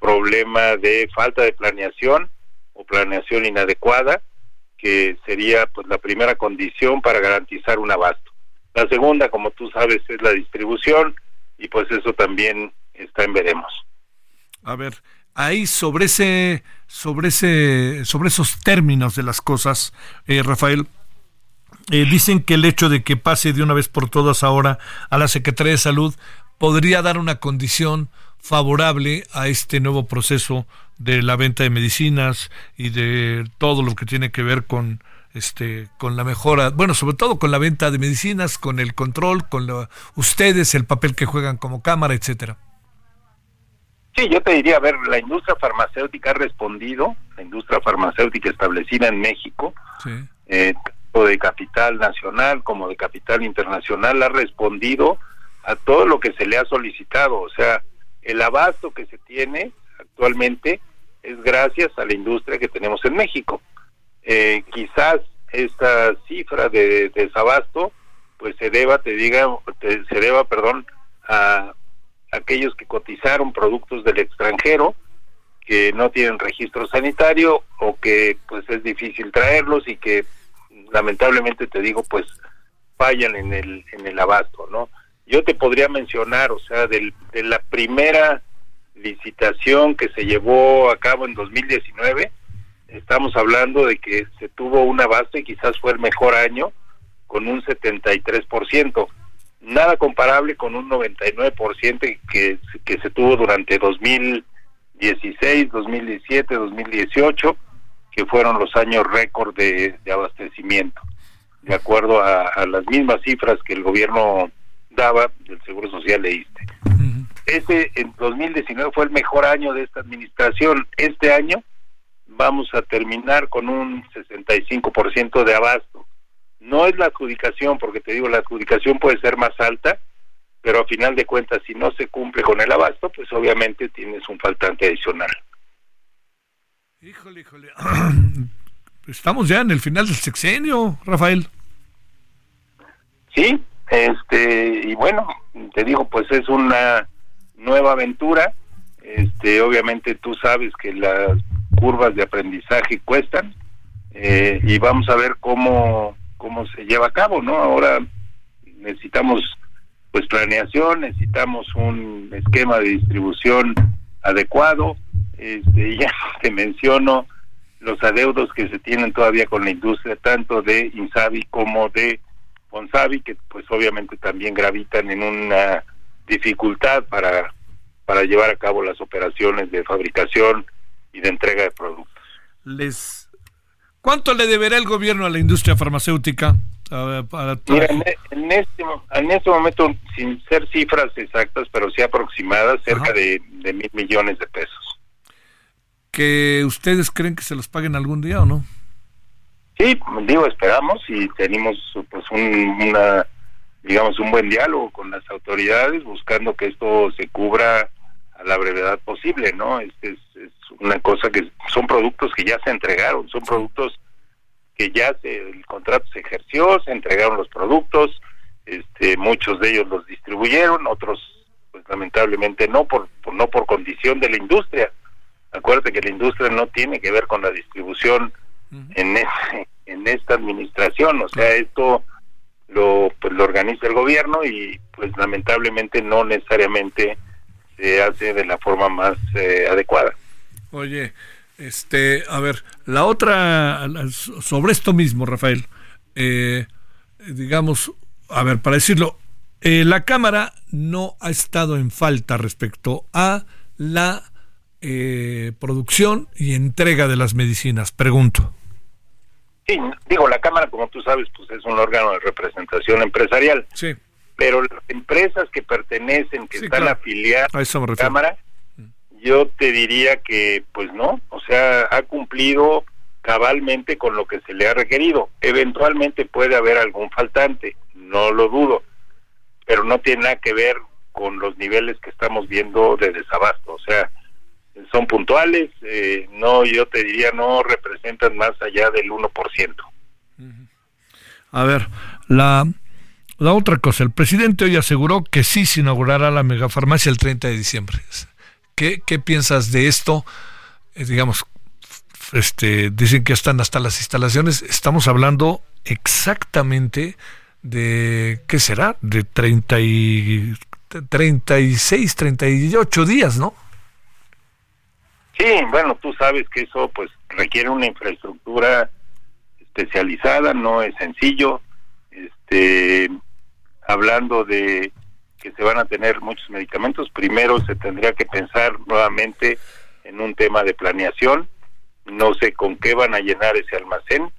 problema de falta de planeación o planeación inadecuada, que sería pues la primera condición para garantizar un abasto. La segunda, como tú sabes, es la distribución y pues eso también está en veremos. A ver, ahí sobre ese sobre ese sobre esos términos de las cosas, eh, Rafael, eh, dicen que el hecho de que pase de una vez por todas ahora a la Secretaría de Salud podría dar una condición favorable a este nuevo proceso de la venta de medicinas y de todo lo que tiene que ver con este con la mejora, bueno, sobre todo con la venta de medicinas, con el control, con ustedes, el papel que juegan como cámara, etcétera. Sí, yo te diría, a ver, la industria farmacéutica ha respondido, la industria farmacéutica establecida en México, eh, tanto de capital nacional como de capital internacional, ha respondido a todo lo que se le ha solicitado. O sea, el abasto que se tiene actualmente es gracias a la industria que tenemos en México. Eh, quizás esta cifra de, desabasto pues se deba, te diga, se deba, perdón, a aquellos que cotizaron productos del extranjero que no tienen registro sanitario o que pues es difícil traerlos y que lamentablemente te digo pues fallan en el en el abasto, ¿no? Yo te podría mencionar, o sea, de la primera licitación que se llevó a cabo en 2019, estamos hablando de que se tuvo un abasto y quizás fue el mejor año con un 73%, nada comparable con un 99% que, que se tuvo durante 2016, 2017, 2018, que fueron los años récord de, abastecimiento, de acuerdo a, a las mismas cifras que el gobierno daba del Seguro Social leíste. Ese en 2019 fue el mejor año de esta administración. Este año vamos a terminar con un 65% de abasto. No es la adjudicación, porque te digo, la adjudicación puede ser más alta, pero a final de cuentas, si no se cumple con el abasto, pues obviamente tienes un faltante adicional. Híjole, híjole. Estamos ya en el final del sexenio, Rafael. Sí, este, y bueno, te digo, pues es una nueva aventura. Este, obviamente tú sabes que las curvas de aprendizaje cuestan eh, y vamos a ver cómo cómo se lleva a cabo, ¿no? Ahora necesitamos pues planeación, necesitamos un esquema de distribución adecuado. Este, ya te menciono los adeudos que se tienen todavía con la industria, tanto de Insabi como de Fonsavi, que pues obviamente también gravitan en una dificultad para, para llevar a cabo las operaciones de fabricación y de entrega de productos. Les ¿Cuánto le deberá el gobierno a la industria farmacéutica? para Mira, en, este, en este momento, sin ser cifras exactas, pero sí aproximadas, cerca de, de mil millones de pesos. ¿Que ustedes creen que se los paguen algún día o no? Sí, digo, esperamos y tenemos pues un, una, digamos, un buen diálogo con las autoridades buscando que esto se cubra a la brevedad posible, ¿no? Este es, es una cosa que son productos que ya se entregaron, son productos que ya se, el contrato se ejerció, se entregaron los productos, este, muchos de ellos los distribuyeron, otros pues lamentablemente no por no por condición de la industria. Acuérdate que la industria no tiene que ver con la distribución en, en esta administración. O sea, esto lo, pues, lo organiza el gobierno y pues lamentablemente no necesariamente se hace de la forma más eh, adecuada. Oye, Este, a ver, la otra, sobre esto mismo, Rafael, eh, digamos, a ver, para decirlo, eh, la Cámara no ha estado en falta respecto a la eh, producción y entrega de las medicinas, pregunto. Sí, digo, la Cámara, como tú sabes, pues es un órgano de representación empresarial. Sí. Pero las empresas que pertenecen, que están afiliadas a, a la Cámara, yo te diría que, pues no, o sea, ha cumplido cabalmente con lo que se le ha requerido. Eventualmente puede haber algún faltante, no lo dudo, pero no tiene nada que ver con los niveles que estamos viendo de desabasto. O sea, son puntuales, eh, no, yo te diría, no representan más allá del 1%. A ver, la, la otra cosa, el presidente hoy aseguró que sí se inaugurará la megafarmacia el 30 de diciembre. ¿Qué, qué piensas de esto? Eh, digamos, este, dicen que están hasta las instalaciones. Estamos hablando exactamente de, ¿qué será? De 30 y, 36, 38 días, ¿no? Sí, bueno, tú sabes que eso pues requiere una infraestructura especializada, no es sencillo. Este, hablando de que se van a tener muchos medicamentos, primero se tendría que pensar nuevamente en un tema de planeación. No sé con qué van a llenar ese almacén.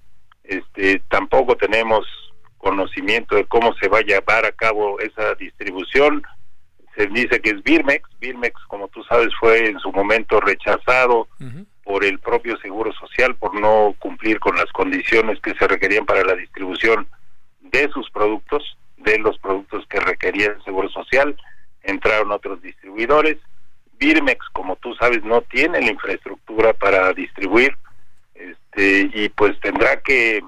Este, tampoco tenemos conocimiento de cómo se va a llevar a cabo esa distribución se dice que es Birmex. Birmex, como tú sabes, fue en su momento rechazado por el propio Seguro Social por no cumplir con las condiciones que se requerían para la distribución de sus productos, de los productos que requería el Seguro Social. Entraron otros distribuidores. Birmex, como tú sabes, no tiene la infraestructura para distribuir este, y pues tendrá que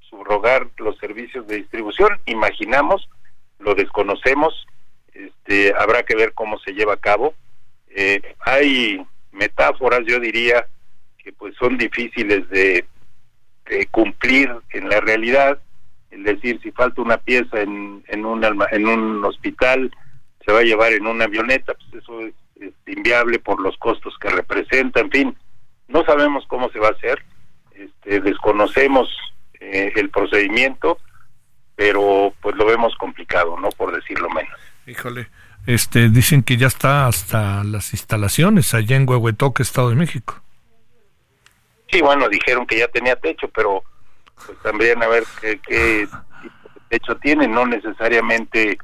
subrogar los servicios de distribución. Imaginamos, lo desconocemos, este, habrá que ver cómo se lleva a cabo. Eh, hay metáforas, yo diría, que pues son difíciles de, cumplir en la realidad. Es decir, si falta una pieza en, un, en un hospital, se va a llevar en una avioneta, pues eso es, inviable por los costos que representa, en fin, no sabemos cómo se va a hacer, este, desconocemos eh, el procedimiento, pero pues lo vemos complicado, ¿no? Por decirlo menos. Híjole, este, dicen que ya está hasta las instalaciones allá en Huehuetoque, Estado de México. Sí, bueno, dijeron que ya tenía techo, pero pues también a ver qué, qué techo tiene. No necesariamente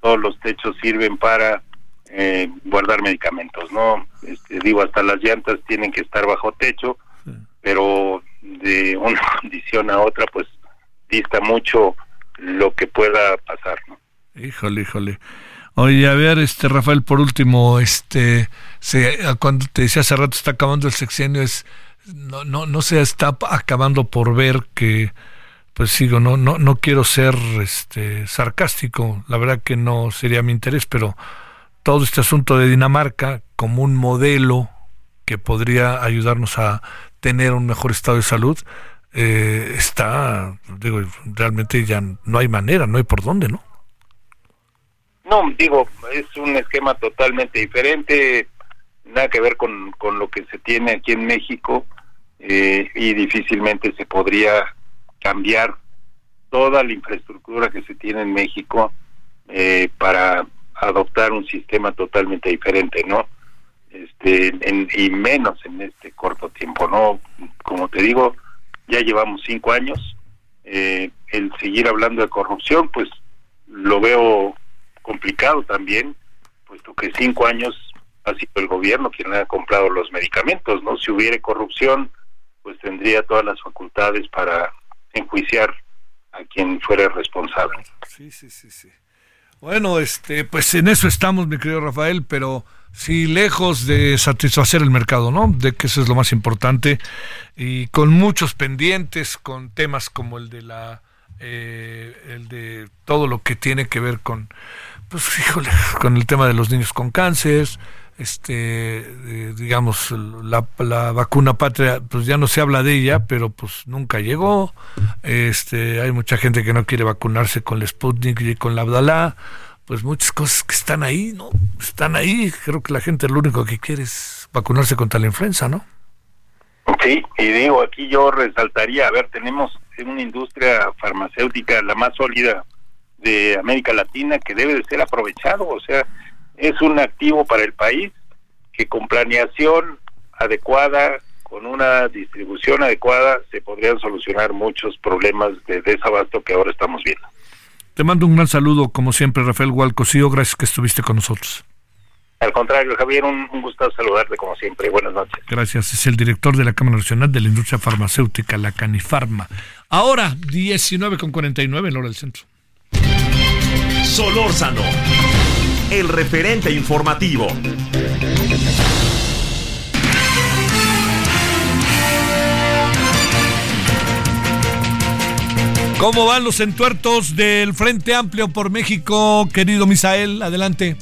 todos los techos sirven para eh, guardar medicamentos, ¿no? Este, digo, hasta las llantas tienen que estar bajo techo, pero de una condición a otra, pues dista mucho lo que pueda pasar, ¿no? Híjole, híjole. Oye, a ver, este Rafael, por último, este, se, cuando te decía hace rato está acabando el sexenio, es no, no, no se está acabando por ver que, pues sigo, no, no, no quiero ser este sarcástico, la verdad que no sería mi interés, pero todo este asunto de Dinamarca como un modelo que podría ayudarnos a tener un mejor estado de salud, eh, está, digo, realmente ya no hay manera, no hay por dónde, ¿no? No, digo, es un esquema totalmente diferente, nada que ver con, con lo que se tiene aquí en México eh, y difícilmente se podría cambiar toda la infraestructura que se tiene en México eh, para adoptar un sistema totalmente diferente, ¿no? Este, y menos en este corto tiempo, ¿no? Como te digo, ya llevamos cinco años. Eh, el seguir hablando de corrupción, pues lo veo complicado también, puesto que cinco años ha sido el gobierno quien ha comprado los medicamentos, ¿no? Si hubiera corrupción, pues tendría todas las facultades para enjuiciar a quien fuera responsable. Sí, sí, sí, sí. Bueno, este, pues en eso estamos, mi querido Rafael, pero sí lejos de satisfacer el mercado, ¿no? De que eso es lo más importante y con muchos pendientes, con temas como el de la, eh, el de todo lo que tiene que ver con pues híjole, con el tema de los niños con cáncer, este, digamos, la, la, vacuna patria, pues ya no se habla de ella, pero pues nunca llegó. Este, hay mucha gente que no quiere vacunarse con el Sputnik y con la Abdalá. Pues muchas cosas que están ahí, ¿no? Están ahí. Creo que la gente lo único que quiere es vacunarse contra la influenza, ¿no? Sí, y digo, aquí yo resaltaría, a ver, tenemos una industria farmacéutica la más sólida de América Latina que debe de ser aprovechado, o sea, es un activo para el país que con planeación adecuada, con una distribución adecuada, se podrían solucionar muchos problemas de desabasto que ahora estamos viendo. Te mando un gran saludo, como siempre, Rafael Gualcosío, gracias que estuviste con nosotros. Al contrario, Javier, un, un gusto saludarte como siempre. Buenas noches. Gracias. Es el director de la Cámara Nacional de la Industria Farmacéutica, la Canifarma. Ahora, 19 con 49 en hora del centro. Solórzano, el referente informativo. ¿Cómo van los entuertos del Frente Amplio por México, querido Misael? Adelante.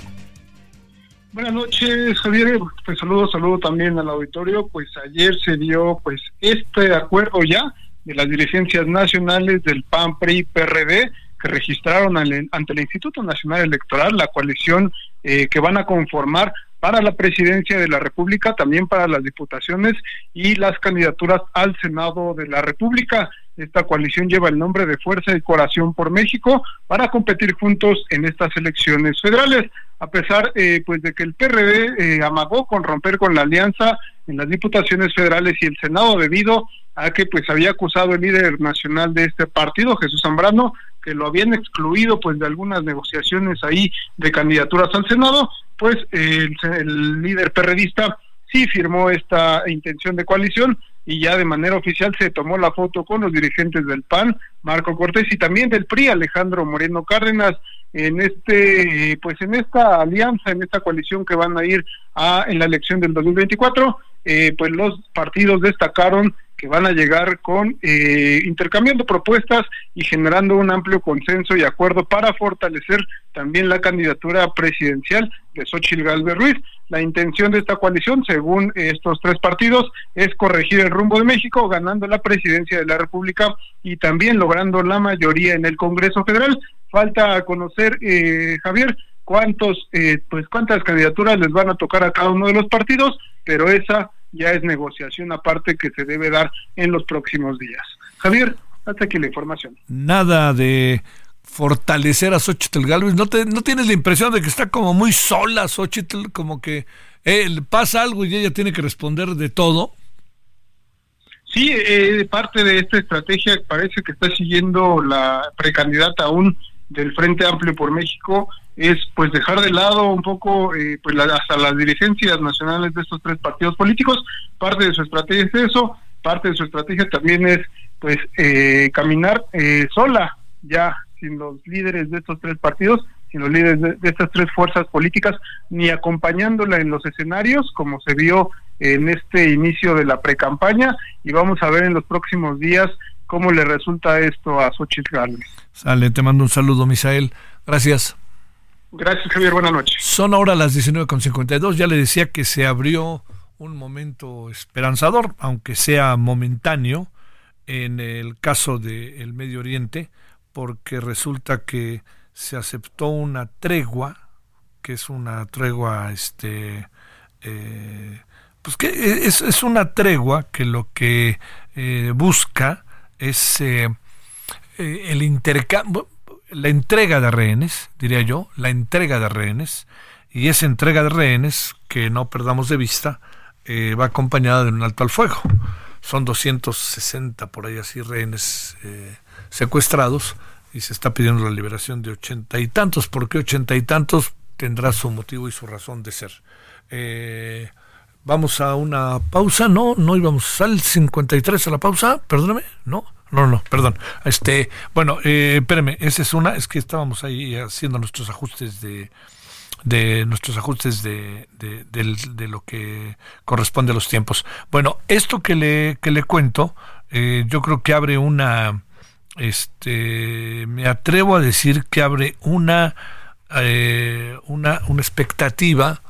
Buenas noches, Javier. Pues saludo, saludo también al auditorio. Pues ayer se dio pues este acuerdo ya de las dirigencias nacionales del PAN, PRI, PRD que registraron ante el Instituto Nacional Electoral la coalición eh, que van a conformar para la presidencia de la República, también para las diputaciones y las candidaturas al Senado de la República. Esta coalición lleva el nombre de Fuerza y Corazón por México para competir juntos en estas elecciones federales. A pesar eh, pues de que el PRD eh, amagó con romper con la alianza en las diputaciones federales y el Senado debido a que pues había acusado el líder nacional de este partido, Jesús Zambrano, que lo habían excluido pues de algunas negociaciones ahí de candidaturas al Senado, pues el, el líder perredista sí firmó esta intención de coalición y ya de manera oficial se tomó la foto con los dirigentes del PAN, Marco Cortés y también del PRI, Alejandro Moreno Cárdenas, en este pues en esta alianza, en esta coalición que van a ir a en la elección del 2024, eh, pues los partidos destacaron que van a llegar con eh, intercambiando propuestas y generando un amplio consenso y acuerdo para fortalecer también la candidatura presidencial de Xochitl Galvez Ruiz. La intención de esta coalición, según estos tres partidos, es corregir el rumbo de México, ganando la presidencia de la República y también logrando la mayoría en el Congreso Federal. Falta conocer, eh, Javier, cuántos, eh, pues cuántas candidaturas les van a tocar a cada uno de los partidos, pero esa ya es negociación aparte que se debe dar en los próximos días. Javier, hasta aquí la información. Nada de fortalecer a Xochitl Galvez. ¿No, te, ¿No tienes la impresión de que está como muy sola Xochitl? Como que eh, pasa algo y ella tiene que responder de todo. Sí, eh, parte de esta estrategia parece que está siguiendo la precandidata aún del Frente Amplio por México, es pues dejar de lado un poco eh, pues hasta las dirigencias nacionales de estos tres partidos políticos parte de su estrategia es eso parte de su estrategia también es pues eh, caminar eh, sola ya sin los líderes de estos tres partidos sin los líderes de, de, estas tres fuerzas políticas ni acompañándola en los escenarios como se vio en este inicio de la precampaña y vamos a ver en los próximos días cómo le resulta esto a Xochitl Gálvez. Sale, te mando un saludo, Misael. Gracias. Gracias, Javier. Buenas noches. Son ahora las 19.52. Ya le decía que se abrió un momento esperanzador, aunque sea momentáneo, en el caso del Medio Oriente, porque resulta que se aceptó una tregua, que es una tregua, este, eh, pues que es, es, una tregua que lo que eh, busca es eh, el intercambio, la entrega de rehenes, diría yo, la entrega de rehenes, y esa entrega de rehenes, que no perdamos de vista, eh, va acompañada de un alto al fuego. Son 260 por ahí así rehenes eh, secuestrados y se está pidiendo la liberación de ochenta y tantos. ¿Por qué ochenta y tantos? Tendrá su motivo y su razón de ser. Eh, vamos a una pausa, no, no íbamos al 53 a la pausa, perdóname, no, no, no, perdón. Este, bueno, eh, espérame, esa es una, es que estábamos ahí haciendo nuestros ajustes de, de nuestros ajustes de, de, de, de lo que corresponde a los tiempos. Bueno, esto que le, que le cuento, eh, yo creo que abre una, este, me atrevo a decir que abre una, eh, una, una expectativa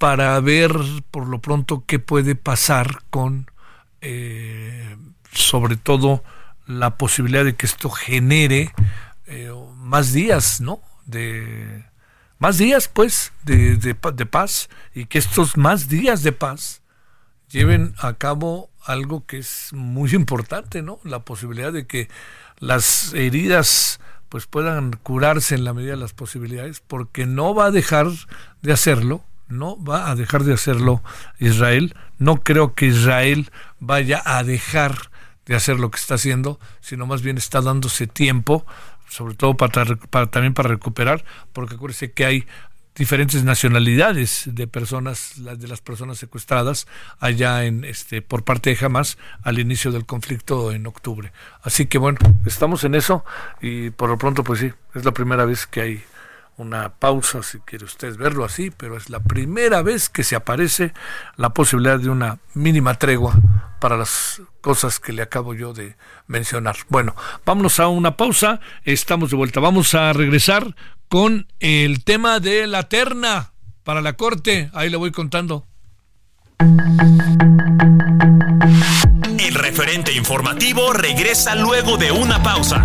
para ver por lo pronto qué puede pasar con, eh, sobre todo, la posibilidad de que esto genere eh, más días, ¿no? De más días, pues, de, de, de, paz y que estos más días de paz lleven a cabo algo que es muy importante, ¿no? La posibilidad de que las heridas pues puedan curarse en la medida de las posibilidades, porque no va a dejar de hacerlo, no va a dejar de hacerlo Israel. No creo que Israel vaya a dejar de hacer lo que está haciendo, sino más bien está dándose tiempo, sobre todo para, también para recuperar, porque acuérdese que hay diferentes nacionalidades de personas, de las personas secuestradas allá en este por parte de Hamas al inicio del conflicto en octubre. Así que bueno, estamos en eso y por lo pronto pues sí, es la primera vez que hay una pausa, si quiere usted verlo así, pero es la primera vez que se aparece la posibilidad de una mínima tregua para las cosas que le acabo yo de mencionar. Bueno, vámonos a una pausa, estamos de vuelta, vamos a regresar con el tema de la terna para la corte. Ahí le voy contando. El referente informativo regresa luego de una pausa.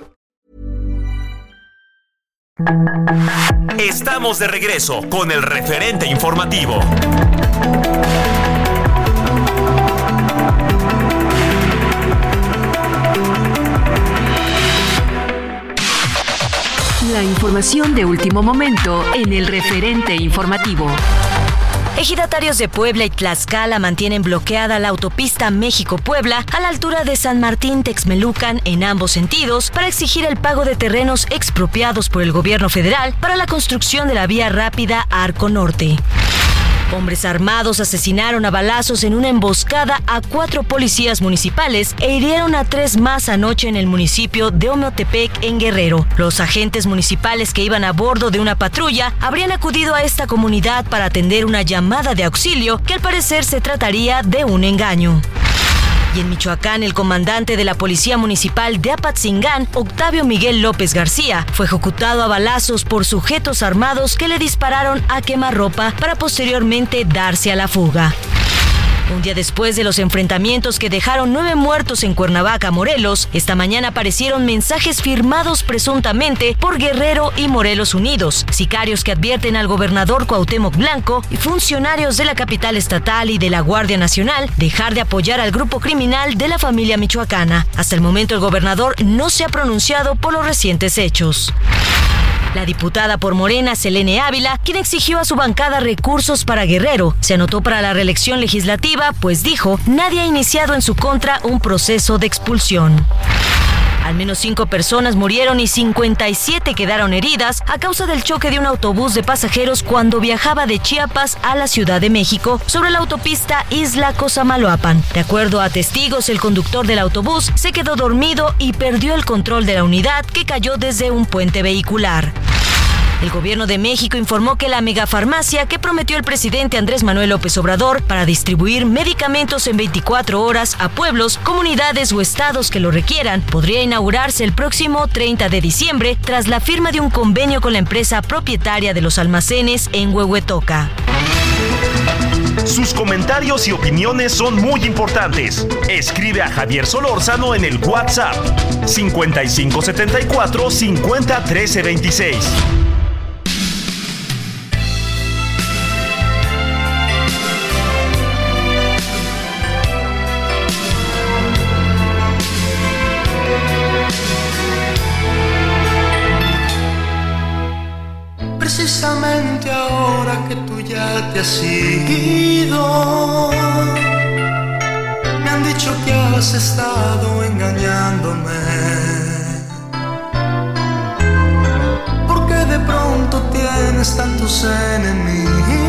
Estamos de regreso con el referente informativo. La información de último momento en el referente informativo. Ejidatarios de Puebla y Tlaxcala mantienen bloqueada la autopista México-Puebla a la altura de San Martín Texmelucan en ambos sentidos para exigir el pago de terrenos expropiados por el gobierno federal para la construcción de la vía rápida Arco Norte. Hombres armados asesinaron a balazos en una emboscada a cuatro policías municipales e hirieron a tres más anoche en el municipio de Omeotepec, en Guerrero. Los agentes municipales que iban a bordo de una patrulla habrían acudido a esta comunidad para atender una llamada de auxilio que al parecer se trataría de un engaño. Y en Michoacán, el comandante de la Policía Municipal de Apatzingán, Octavio Miguel López García, fue ejecutado a balazos por sujetos armados que le dispararon a quemarropa para posteriormente darse a la fuga. Un día después de los enfrentamientos que dejaron nueve muertos en Cuernavaca, Morelos, esta mañana aparecieron mensajes firmados presuntamente por Guerrero y Morelos Unidos, sicarios que advierten al gobernador Cuauhtémoc Blanco y funcionarios de la capital estatal y de la Guardia Nacional dejar de apoyar al grupo criminal de la familia michoacana. Hasta el momento el gobernador no se ha pronunciado por los recientes hechos. La diputada por Morena, Selene Ávila, quien exigió a su bancada recursos para Guerrero, se anotó para la reelección legislativa, pues dijo, nadie ha iniciado en su contra un proceso de expulsión. Al menos cinco personas murieron y 57 quedaron heridas a causa del choque de un autobús de pasajeros cuando viajaba de Chiapas a la Ciudad de México sobre la autopista Isla Cosamaloapan. De acuerdo a testigos, el conductor del autobús se quedó dormido y perdió el control de la unidad que cayó desde un puente vehicular. El gobierno de México informó que la megafarmacia que prometió el presidente Andrés Manuel López Obrador para distribuir medicamentos en 24 horas a pueblos, comunidades o estados que lo requieran podría inaugurarse el próximo 30 de diciembre tras la firma de un convenio con la empresa propietaria de los almacenes en Huehuetoca. Sus comentarios y opiniones son muy importantes. Escribe a Javier Solórzano en el WhatsApp 5574 50 13 26. Ahora que tú ya te has ido, me han dicho que has estado engañándome. Porque de pronto tienes tantos enemigos,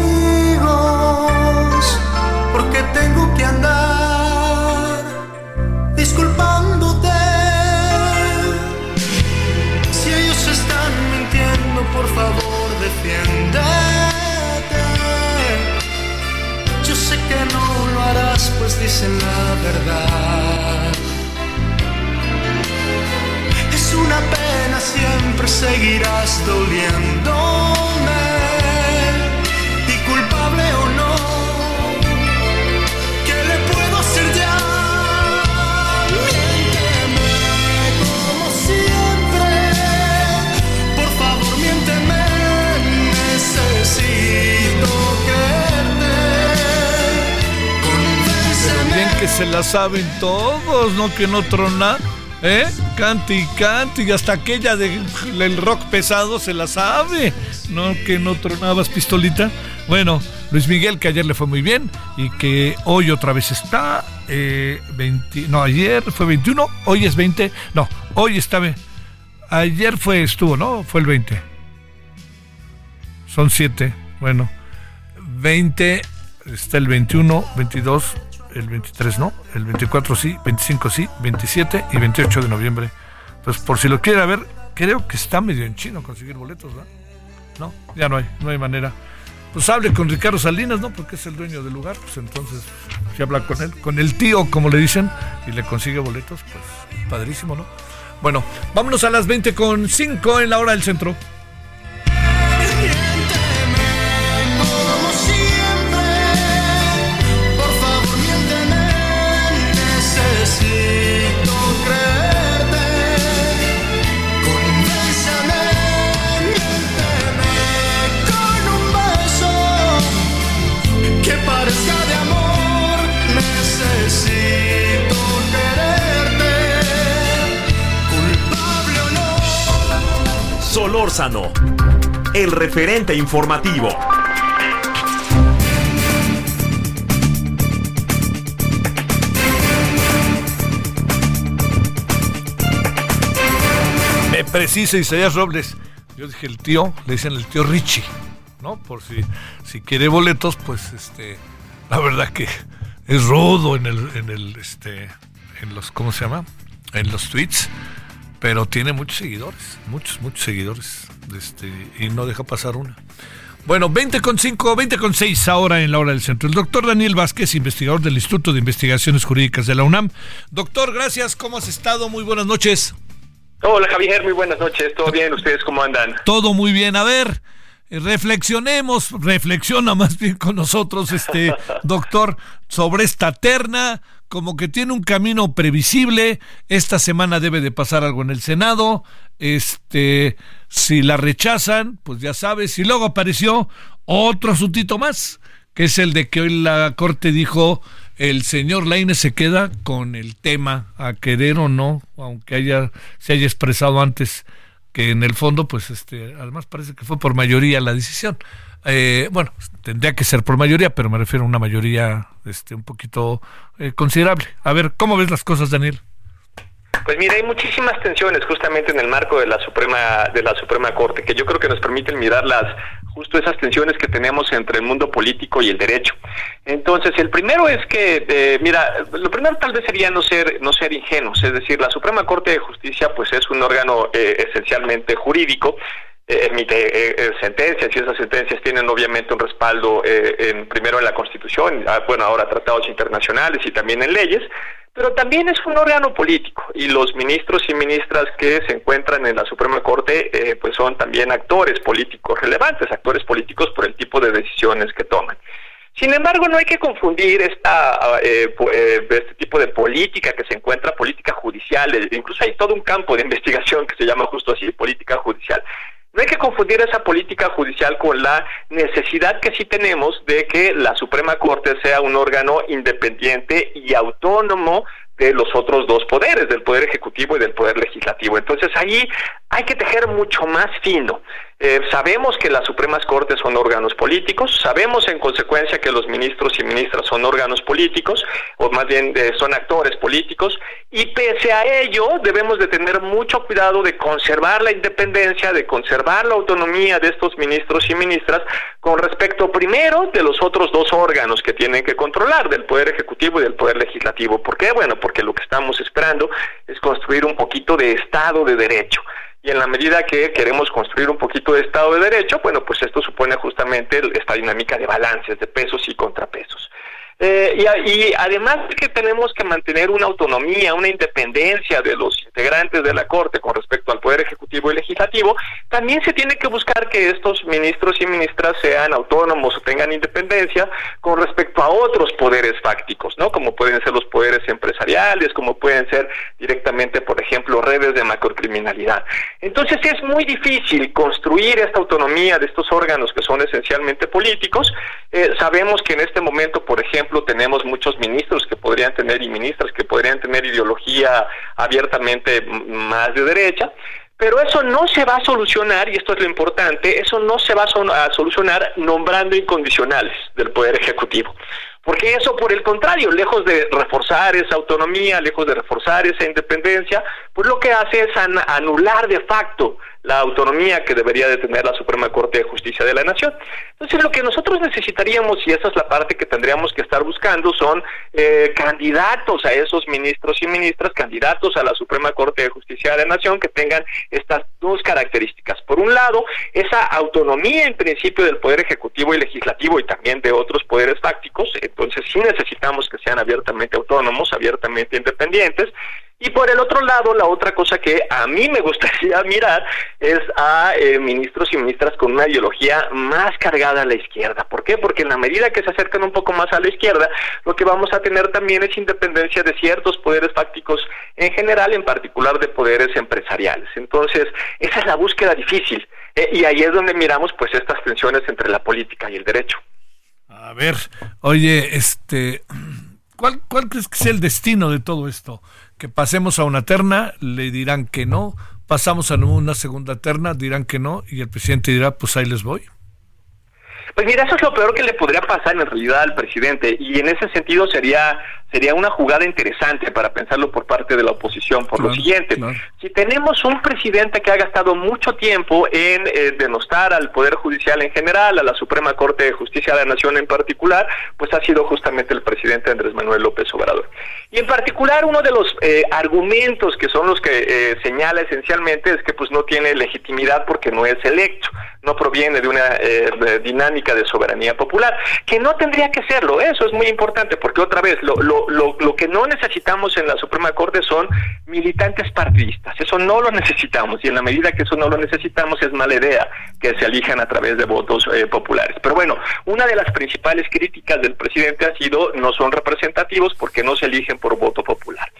es la verdad. Es una pena, siempre seguirás doliéndome. Se la saben todos, ¿no? Que no trona. ¿Eh? Cante y cante. Y hasta aquella de- del rock pesado se la sabe. ¿No? Que no tronabas pistolita. Bueno, Luis Miguel, que ayer le fue muy bien y que hoy otra vez está. eh, 20, no, ayer fue 21, hoy es 20. No, hoy está. Ayer fue, estuvo, ¿no? Fue el 20. Son 7. Bueno, 20, está el 21, 22, el 23 no, el 24 sí, 25 sí, 27 y 28 de noviembre. Pues por si lo quiere ver, creo que está medio en chino conseguir boletos, ¿verdad? No, ya no hay, no hay manera. Pues hable con Ricardo Salinas, ¿no? Porque es el dueño del lugar, pues entonces se habla con él, con el tío, como le dicen, y le consigue boletos, pues padrísimo, ¿no? Bueno, vámonos a las 20 con 5 en la hora del centro. El referente informativo. Me precisa Isaías Robles. Yo dije el tío, le dicen el tío Richie, ¿no? Por si, si quiere boletos, pues este, la verdad que es rudo en el, en el, este, en los, ¿cómo se llama? En los tweets, pero tiene muchos seguidores, muchos, muchos seguidores, este, y no deja pasar una. Bueno, 20 con 5, 20 con 6 ahora en la hora del centro. El doctor Daniel Vázquez, investigador del Instituto de Investigaciones Jurídicas de la UNAM. Doctor, gracias, ¿cómo has estado? Muy buenas noches. Hola Javier, muy buenas noches. ¿Todo bien? ¿Ustedes cómo andan? Todo muy bien. A ver, eh, reflexionemos, reflexiona más bien con nosotros, este doctor, sobre esta terna, como que tiene un camino previsible. Esta semana debe de pasar algo en el Senado. Este, si la rechazan, pues ya sabes. Y luego apareció otro asuntito más, que es el de que hoy la Corte dijo el señor Laine se queda con el tema a querer o no, aunque haya se haya expresado antes que en el fondo, pues este, además parece que fue por mayoría la decisión. Eh, bueno, tendría que ser por mayoría, pero me refiero a una mayoría este, un poquito eh, considerable. A ver, ¿cómo ves las cosas, Daniel? Pues mira, hay muchísimas tensiones justamente en el marco de la Suprema de la Suprema Corte que yo creo que nos permiten mirar las justo esas tensiones que tenemos entre el mundo político y el derecho. Entonces, el primero es que eh, mira, lo primero tal vez sería no ser no ser ingenuos, es decir, la Suprema Corte de Justicia pues es un órgano eh, esencialmente jurídico emite eh, eh, sentencias y esas sentencias tienen obviamente un respaldo eh, primero en la Constitución, ah, bueno, ahora tratados internacionales y también en leyes, pero también es un órgano político y los ministros y ministras que se encuentran en la Suprema Corte eh, pues son también actores políticos relevantes, actores políticos por el tipo de decisiones que toman. Sin embargo, no hay que confundir esta, eh, eh, este tipo de política que se encuentra, política judicial, eh, incluso hay todo un campo de investigación que se llama justo así, política judicial. No hay que confundir esa política judicial con la necesidad que sí tenemos de que la Suprema Corte sea un órgano independiente y autónomo de los otros dos poderes, del Poder Ejecutivo y del Poder Legislativo. Entonces ahí hay que tejer mucho más fino. Eh, sabemos que las Supremas Cortes son órganos políticos, sabemos en consecuencia que los ministros y ministras son órganos políticos, o más bien eh, son actores políticos, y pese a ello debemos de tener mucho cuidado de conservar la independencia, de conservar la autonomía de estos ministros y ministras con respecto primero de los otros dos órganos que tienen que controlar, del Poder Ejecutivo y del Poder Legislativo. ¿Por qué? Bueno, porque lo que estamos esperando es construir un poquito de Estado de Derecho. Y en la medida que queremos construir un poquito de Estado de Derecho, bueno, pues esto supone justamente esta dinámica de balances, de pesos y contrapesos. Eh, y, además de que tenemos que mantener una autonomía, una independencia de los integrantes de la Corte con respecto al Poder Ejecutivo y Legislativo, también se tiene que buscar que estos ministros y ministras sean autónomos o tengan independencia con respecto a otros poderes fácticos, ¿no? Como pueden ser los poderes empresariales, como pueden ser directamente, por ejemplo, redes de macrocriminalidad. Entonces es muy difícil construir esta autonomía de estos órganos que son esencialmente políticos. Eh, sabemos que en este momento, por ejemplo, tenemos muchos ministros que podrían tener y ministras que podrían tener ideología abiertamente más de derecha, pero eso no se va a solucionar, y esto es lo importante, eso no se va a solucionar nombrando incondicionales del Poder Ejecutivo. Porque eso, por el contrario, lejos de reforzar esa autonomía, lejos de reforzar esa independencia, pues lo que hace es anular de facto la autonomía que debería de tener la Suprema Corte de Justicia de la Nación. Entonces, lo que nosotros necesitaríamos, y esa es la parte que tendríamos que estar buscando, son eh, candidatos a esos ministros y ministras, candidatos a la Suprema Corte de Justicia de la Nación que tengan estas dos características. Por un lado, esa autonomía en principio del Poder Ejecutivo y Legislativo y también de otros poderes fácticos, entonces sí necesitamos que sean abiertamente autónomos, abiertamente independientes, y por el otro lado, la otra cosa que a mí me gustaría mirar es a eh, ministros y ministras con una ideología más cargada a la izquierda. ¿Por qué? Porque en la medida que se acercan un poco más a la izquierda, lo que vamos a tener también es independencia de ciertos poderes fácticos en general, en particular de poderes empresariales. Entonces, esa es la búsqueda difícil. Eh, y ahí es donde miramos pues estas tensiones entre la política y el derecho. A ver, oye, este, ¿cuál, cuál crees que es el destino de todo esto? Que pasemos a una terna, le dirán que no, pasamos a una segunda terna, dirán que no, y el presidente dirá, pues ahí les voy. Pues mira, eso es lo peor que le podría pasar en realidad al presidente y en ese sentido sería sería una jugada interesante para pensarlo por parte de la oposición por lo siguiente. Si tenemos un presidente que ha gastado mucho tiempo en eh, denostar al Poder Judicial en general, a la Suprema Corte de Justicia de la Nación en particular, pues ha sido justamente el presidente Andrés Manuel López Obrador. Y en particular uno de los eh, argumentos que son los que eh, señala esencialmente es que pues no tiene legitimidad porque no es electo, no proviene de una dinámica de soberanía popular, que no tendría que serlo, eso es muy importante porque otra vez lo, lo lo, que no necesitamos en la Suprema Corte son militantes partidistas. Eso no lo necesitamos y en la medida que eso no lo necesitamos es mala idea que se elijan a través de votos eh, populares. Pero bueno, una de las principales críticas del presidente ha sido no son representativos porque no se eligen por voto popular.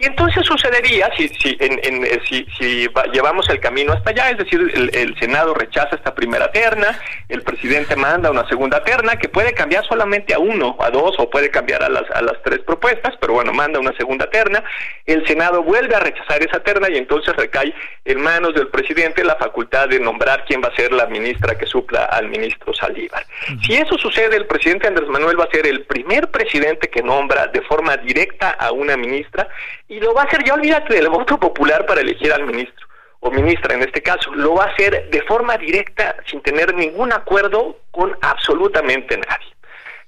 Y entonces sucedería, si, si, en, eh, si, si llevamos el camino hasta allá, es decir, el, Senado rechaza esta primera terna, el presidente manda una segunda terna que puede cambiar solamente a uno, a dos o puede cambiar a las, a las tres propuestas, pero bueno, manda una segunda terna, el Senado vuelve a rechazar esa terna y entonces recae en manos del presidente la facultad de nombrar quién va a ser la ministra que supla al ministro Saldívar. Si eso sucede, el presidente Andrés Manuel va a ser el primer presidente que nombra de forma directa a una ministra y lo va a hacer, ya olvídate del voto popular para elegir al ministro o ministra en este caso, lo va a hacer de forma directa sin tener ningún acuerdo con absolutamente nadie.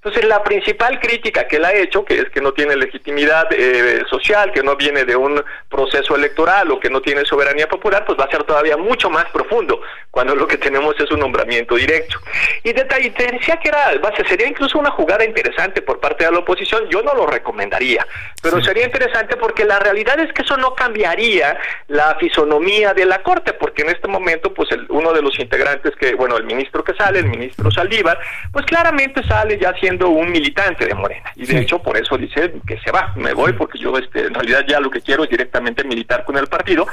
Entonces, la principal crítica que él ha hecho, que es que no tiene legitimidad eh, social, que no viene de un proceso electoral o que no tiene soberanía popular, pues va a ser todavía mucho más profundo, cuando lo que tenemos es un nombramiento directo. Y te, te decía que era, sería incluso una jugada interesante por parte de la oposición, yo no lo recomendaría, pero sería interesante porque la realidad es que eso no cambiaría la fisonomía de la Corte, porque en este momento, pues el, uno de los integrantes que, bueno, el ministro que sale, el ministro Saldívar, pues claramente sale ya siendo un militante de Morena. Y de hecho por eso dice que se va, me voy porque yo este, en realidad ya lo que quiero es directamente militar con el partido.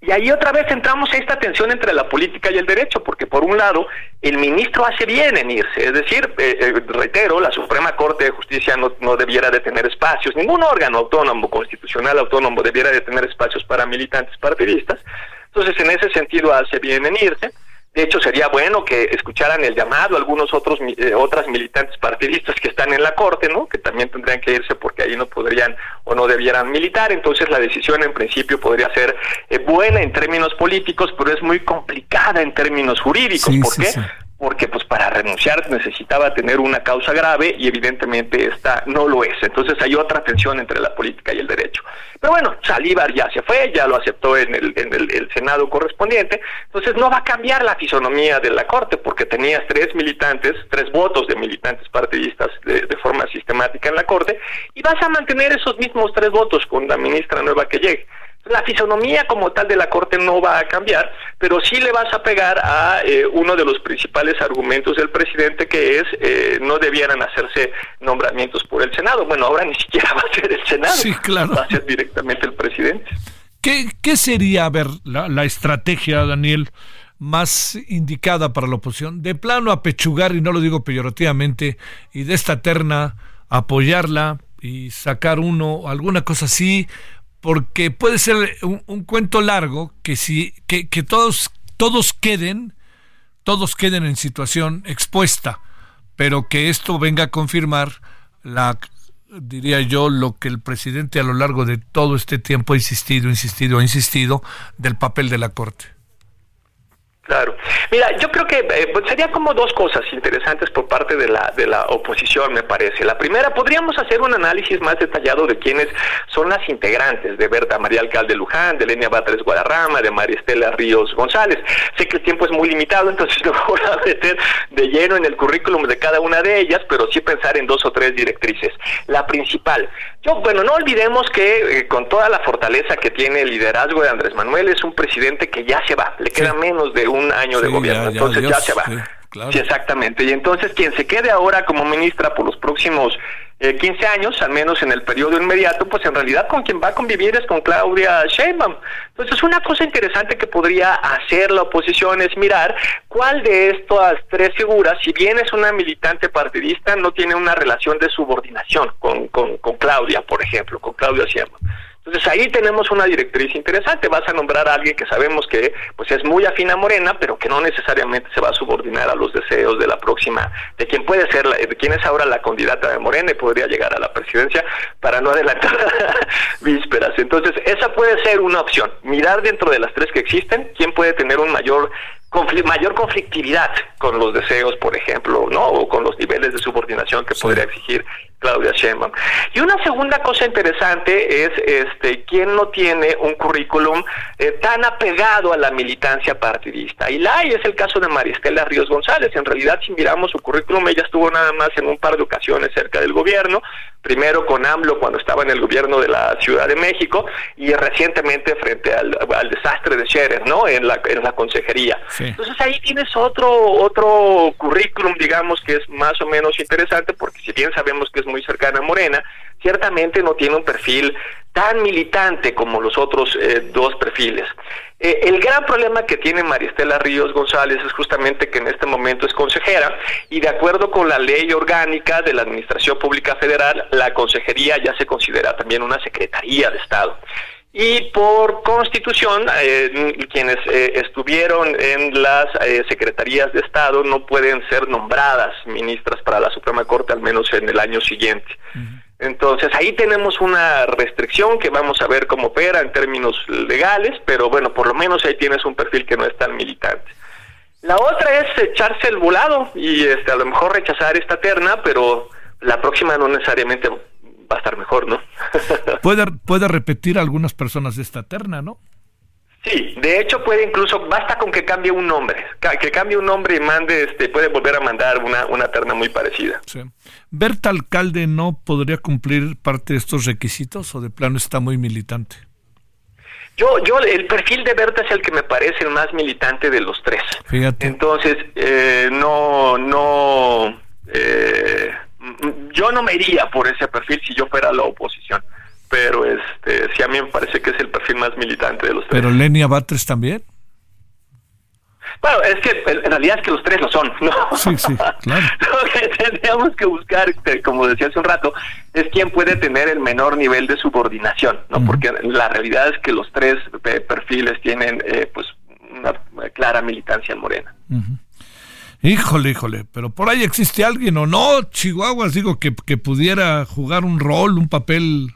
Y ahí otra vez entramos a esta tensión entre la política y el derecho, porque por un lado el ministro hace bien en irse, es decir, eh, eh, reitero, la Suprema Corte de Justicia no, no debiera de tener espacios, ningún órgano autónomo, constitucional autónomo debiera de tener espacios para militantes partidistas, entonces en ese sentido hace bien en irse, de hecho, sería bueno que escucharan el llamado algunos otros eh, otras militantes partidistas que están en la corte, ¿no? Que también tendrían que irse porque ahí no podrían o no debieran militar. Entonces, la decisión en principio podría ser eh, buena en términos políticos, pero es muy complicada en términos jurídicos. ¿Por qué? Porque pues para renunciar necesitaba tener una causa grave y evidentemente esta no lo es. Entonces hay otra tensión entre la política y el derecho. Pero bueno, Salívar ya se fue, ya lo aceptó en el, en el, Senado correspondiente, entonces no va a cambiar la fisonomía de la Corte porque tenías tres militantes, tres votos de militantes partidistas de forma sistemática en la Corte y vas a mantener esos mismos tres votos con la ministra nueva que llegue. La fisonomía como tal de la Corte no va a cambiar, pero sí le vas a pegar a eh, uno de los principales argumentos del presidente, que es eh, no debieran hacerse nombramientos por el Senado. Bueno, ahora ni siquiera va a ser el Senado, Sí, claro. va a ser directamente el presidente. ¿Qué, qué sería, a ver, la, la estrategia, Daniel, más indicada para la oposición? De plano apechugar, y no lo digo peyorativamente, y de esta terna apoyarla y sacar uno, alguna cosa así, porque puede ser un, un cuento largo que si que, que todos todos queden todos queden en situación expuesta pero que esto venga a confirmar la diría yo lo que el presidente a lo largo de todo este tiempo ha insistido insistido insistido del papel de la corte Claro. Mira, yo creo que eh, pues sería como dos cosas interesantes por parte de la de la oposición, me parece. La primera, podríamos hacer un análisis más detallado de quiénes son las integrantes de Berta María Alcalde Luján, de Lenia Batres Guadarrama, de María Estela Ríos González. Sé que el tiempo es muy limitado, entonces no voy a meter de lleno en el currículum de cada una de ellas, pero sí pensar en dos o tres directrices. La principal, yo, bueno, no olvidemos que eh, con toda la fortaleza que tiene el liderazgo de Andrés Manuel, es un presidente que ya se va, le queda menos de un año de gobierno, ya, ya, entonces ya se va. sí, claro. Sí, exactamente. Y entonces quien se quede ahora como ministra por los próximos eh, 15 años, al menos en el periodo inmediato, pues en realidad con quien va a convivir es con Claudia Sheinbaum. Entonces una cosa interesante que podría hacer la oposición es mirar cuál de estas tres figuras, si bien es una militante partidista, no tiene una relación de subordinación con, con, con Claudia, por ejemplo, con Claudia Sheinbaum. Entonces ahí tenemos una directriz interesante. Vas a nombrar a alguien que sabemos que pues es muy afín a Morena, pero que no necesariamente se va a subordinar a los deseos de la próxima, de quien puede ser, la- de quien es ahora la candidata de Morena y podría llegar a la presidencia para no adelantar vísperas. Entonces esa puede ser una opción. Mirar dentro de las tres que existen, quién puede tener un mayor mayor conflictividad con los deseos, por ejemplo, ¿no? O con los niveles de subordinación que podría exigir Claudia Sheinbaum. Y una segunda cosa interesante es este quién no tiene un currículum eh, tan apegado a la militancia partidista. Y la hay, es el caso de Maristela Ríos González. En realidad, si miramos su currículum, ella estuvo nada más en un par de ocasiones cerca del gobierno, primero con AMLO cuando estaba en el gobierno de la Ciudad de México y recientemente frente al, al desastre de Scherer, ¿no? En la, en la consejería. Entonces ahí tienes otro otro currículum, digamos, que es más o menos interesante, porque si bien sabemos que es muy cercana a Morena, ciertamente no tiene un perfil tan militante como los otros eh, dos perfiles. Eh, el gran problema que tiene Maristela Ríos González es justamente que en este momento es consejera y de acuerdo con la ley orgánica de la Administración Pública Federal, la consejería ya se considera también una secretaría de Estado. Y por constitución, eh, quienes eh, estuvieron en las eh, secretarías de Estado no pueden ser nombradas ministras para la Suprema Corte, al menos en el año siguiente. Entonces ahí tenemos una restricción que vamos a ver cómo opera en términos legales, pero bueno, por lo menos ahí tienes un perfil que no es tan militante. La otra es echarse el volado y este, a lo mejor rechazar esta terna, pero la próxima no necesariamente va a estar mejor, ¿no? puede puede repetir algunas personas de esta terna no Sí, de hecho puede incluso, basta con que cambie un nombre, que cambie un nombre y mande, este, puede volver a mandar una, una terna muy parecida. Sí. Berta Alcalde no podría cumplir parte de estos requisitos o de plano está muy militante Yo, yo, el perfil de Berta es el que me parece el más militante de los tres. fíjate Entonces, eh, no, no, eh, yo no me iría por ese perfil si yo fuera la oposición, pero este, sí a mí me parece que es el perfil más militante de los tres. pero Lenia Batres también Bueno, es que en realidad es que los tres lo son, ¿no? sí sí claro Lo que tendríamos que buscar, este, como decía hace un rato, es quién puede tener el menor nivel de subordinación, ¿no? Porque la realidad es que los tres eh, perfiles tienen, eh, pues, una clara militancia en Morena. Híjole, híjole, pero por ahí existe alguien o no, Chihuahuas, digo, que, que pudiera jugar un rol, un papel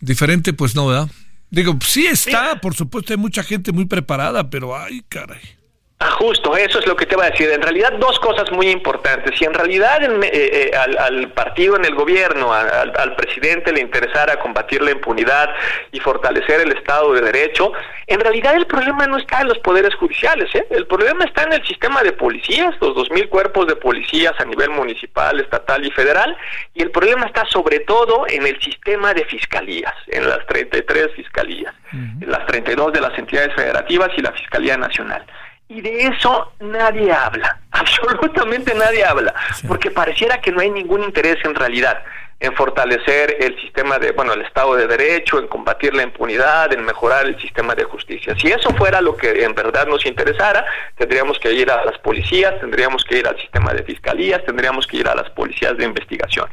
diferente, pues no, ¿verdad? Digo, sí está, por supuesto, hay mucha gente muy preparada, pero ay, caray. A Justo, eso es lo que te iba a decir. En realidad, dos cosas muy importantes. Si en realidad eh, eh, al, partido en el gobierno, al, presidente le interesara combatir la impunidad y fortalecer el Estado de Derecho, en realidad el problema no está en los poderes judiciales. ¿eh? El problema está en el sistema de policías, los 2.000 cuerpos de policías a nivel municipal, estatal y federal. Y el problema está sobre todo en el sistema de fiscalías, en las 33 fiscalías, en las 32 de las entidades federativas y la Fiscalía Nacional. Y de eso nadie habla, absolutamente nadie habla, porque pareciera que no hay ningún interés en realidad en fortalecer el sistema de, bueno, el Estado de Derecho, en combatir la impunidad, en mejorar el sistema de justicia. Si eso fuera lo que en verdad nos interesara, tendríamos que ir a las policías, tendríamos que ir al sistema de fiscalías, tendríamos que ir a las policías de investigación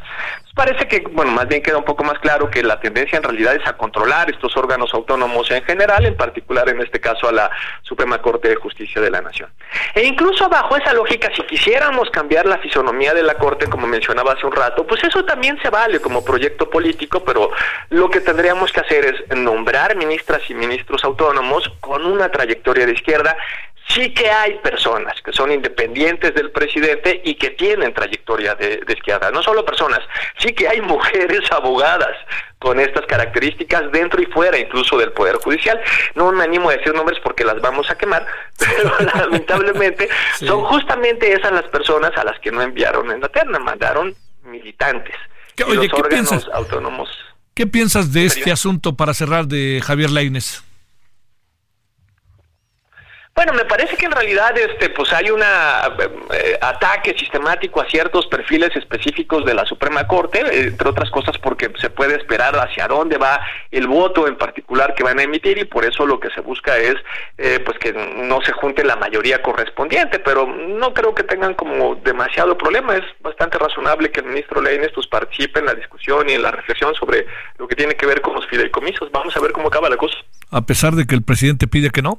parece que, bueno, más bien queda un poco más claro que la tendencia en realidad es a controlar estos órganos autónomos en general, en particular en este caso a la Suprema Corte de Justicia de la Nación. E incluso bajo esa lógica, si quisiéramos cambiar la fisonomía de la Corte, como mencionaba hace un rato, pues eso también se vale como proyecto político, pero lo que tendríamos que hacer es nombrar ministras y ministros autónomos con una trayectoria de izquierda sí que hay personas que son independientes del presidente y que tienen trayectoria de, izquierda. No solo personas, sí que hay mujeres abogadas con estas características dentro y fuera incluso del Poder Judicial. No me animo a decir nombres porque las vamos a quemar, pero lamentablemente son justamente esas las personas a las que no enviaron en la terna, mandaron militantes. ¿Qué, oye, ¿qué piensas? autónomos. ¿Qué piensas de este asunto para cerrar de Javier Laines? Bueno, me parece que en realidad este pues hay un eh, ataque sistemático a ciertos perfiles específicos de la Suprema Corte, entre otras cosas porque se puede esperar hacia dónde va el voto en particular que van a emitir y por eso lo que se busca es eh, pues que no se junte la mayoría correspondiente, pero no creo que tengan como demasiado problema, es bastante razonable que el ministro Leines pues participe en la discusión y en la reflexión sobre lo que tiene que ver con los fideicomisos. Vamos a ver cómo acaba la cosa. A pesar de que el presidente pide que no.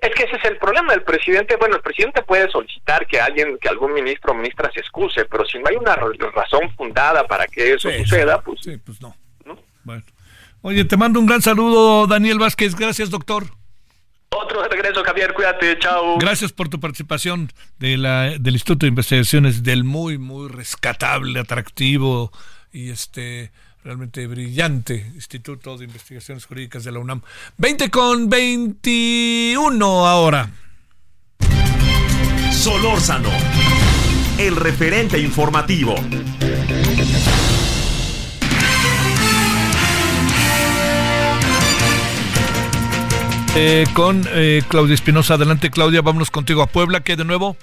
Es que ese es el problema. El presidente, bueno, el presidente puede solicitar que alguien, que algún ministro o ministra se excuse, pero si no hay una razón fundada para que eso suceda, pues, sí, pues no. Bueno. Oye, te mando un gran saludo, Daniel Vázquez. Gracias, doctor. Otro regreso, Javier. Cuídate. Chao. Gracias por tu participación de la, del Instituto de Investigaciones del muy, muy rescatable, atractivo y este realmente brillante Instituto de Investigaciones Jurídicas de la UNAM. 20 con 21 ahora. Solórzano, el referente informativo. Eh, con eh, Claudia Espinosa. Adelante, Claudia. Vámonos contigo a Puebla. ¿Qué de nuevo?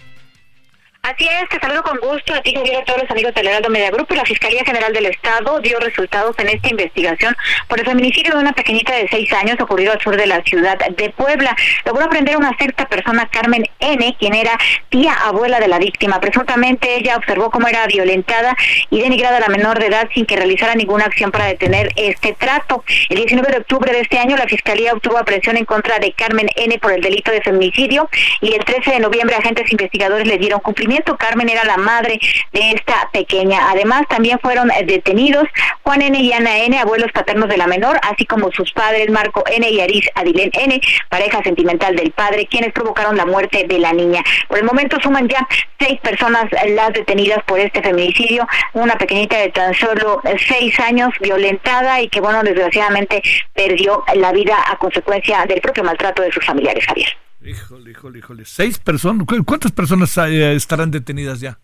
Así es, te saludo con gusto a ti, Javier, a todos los amigos del Heraldo Media Group. La Fiscalía General del Estado dio resultados en esta investigación por el feminicidio de una pequeñita de seis años ocurrido al sur de la ciudad de Puebla. Logró aprender una sexta persona, Carmen N., quien era tía abuela de la víctima. Presuntamente ella observó cómo era violentada y denigrada a la menor de edad sin que realizara ninguna acción para detener este trato. El 19 de octubre de este año, la Fiscalía obtuvo presión en contra de Carmen N. por el delito de feminicidio y el 13 de noviembre agentes investigadores le dieron cumplimiento Carmen era la madre de esta pequeña. Además, también fueron eh, detenidos Juan N. y Ana N., abuelos paternos de la menor, así como sus padres Marco N. y Aris Adilén N., pareja sentimental del padre, quienes provocaron la muerte de la niña. Por el momento suman ya seis personas las detenidas por este feminicidio, una pequeñita de tan solo eh, seis años violentada y que, bueno, desgraciadamente perdió la vida a consecuencia del propio maltrato de sus familiares, Javier. Híjole, híjole, híjole. ¿Seis personas? ¿Cuántas personas eh, estarán detenidas ya?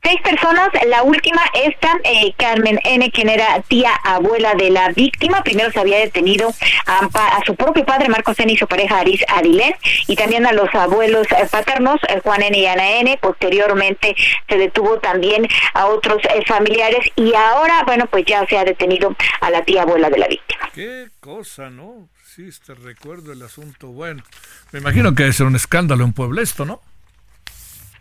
Seis personas, la última esta, eh, Carmen N., quien era tía abuela de la víctima. Primero se había detenido a, su propio padre, Marcos N., y su pareja Aris Adilén, y también a los abuelos eh, paternos, Juan N. y Ana N. Posteriormente se detuvo también a otros familiares, y ahora, bueno, pues ya se ha detenido a la tía abuela de la víctima. Qué cosa, ¿no? Te recuerdo el asunto. Bueno, me imagino que debe ser un escándalo en Puebla esto, ¿no?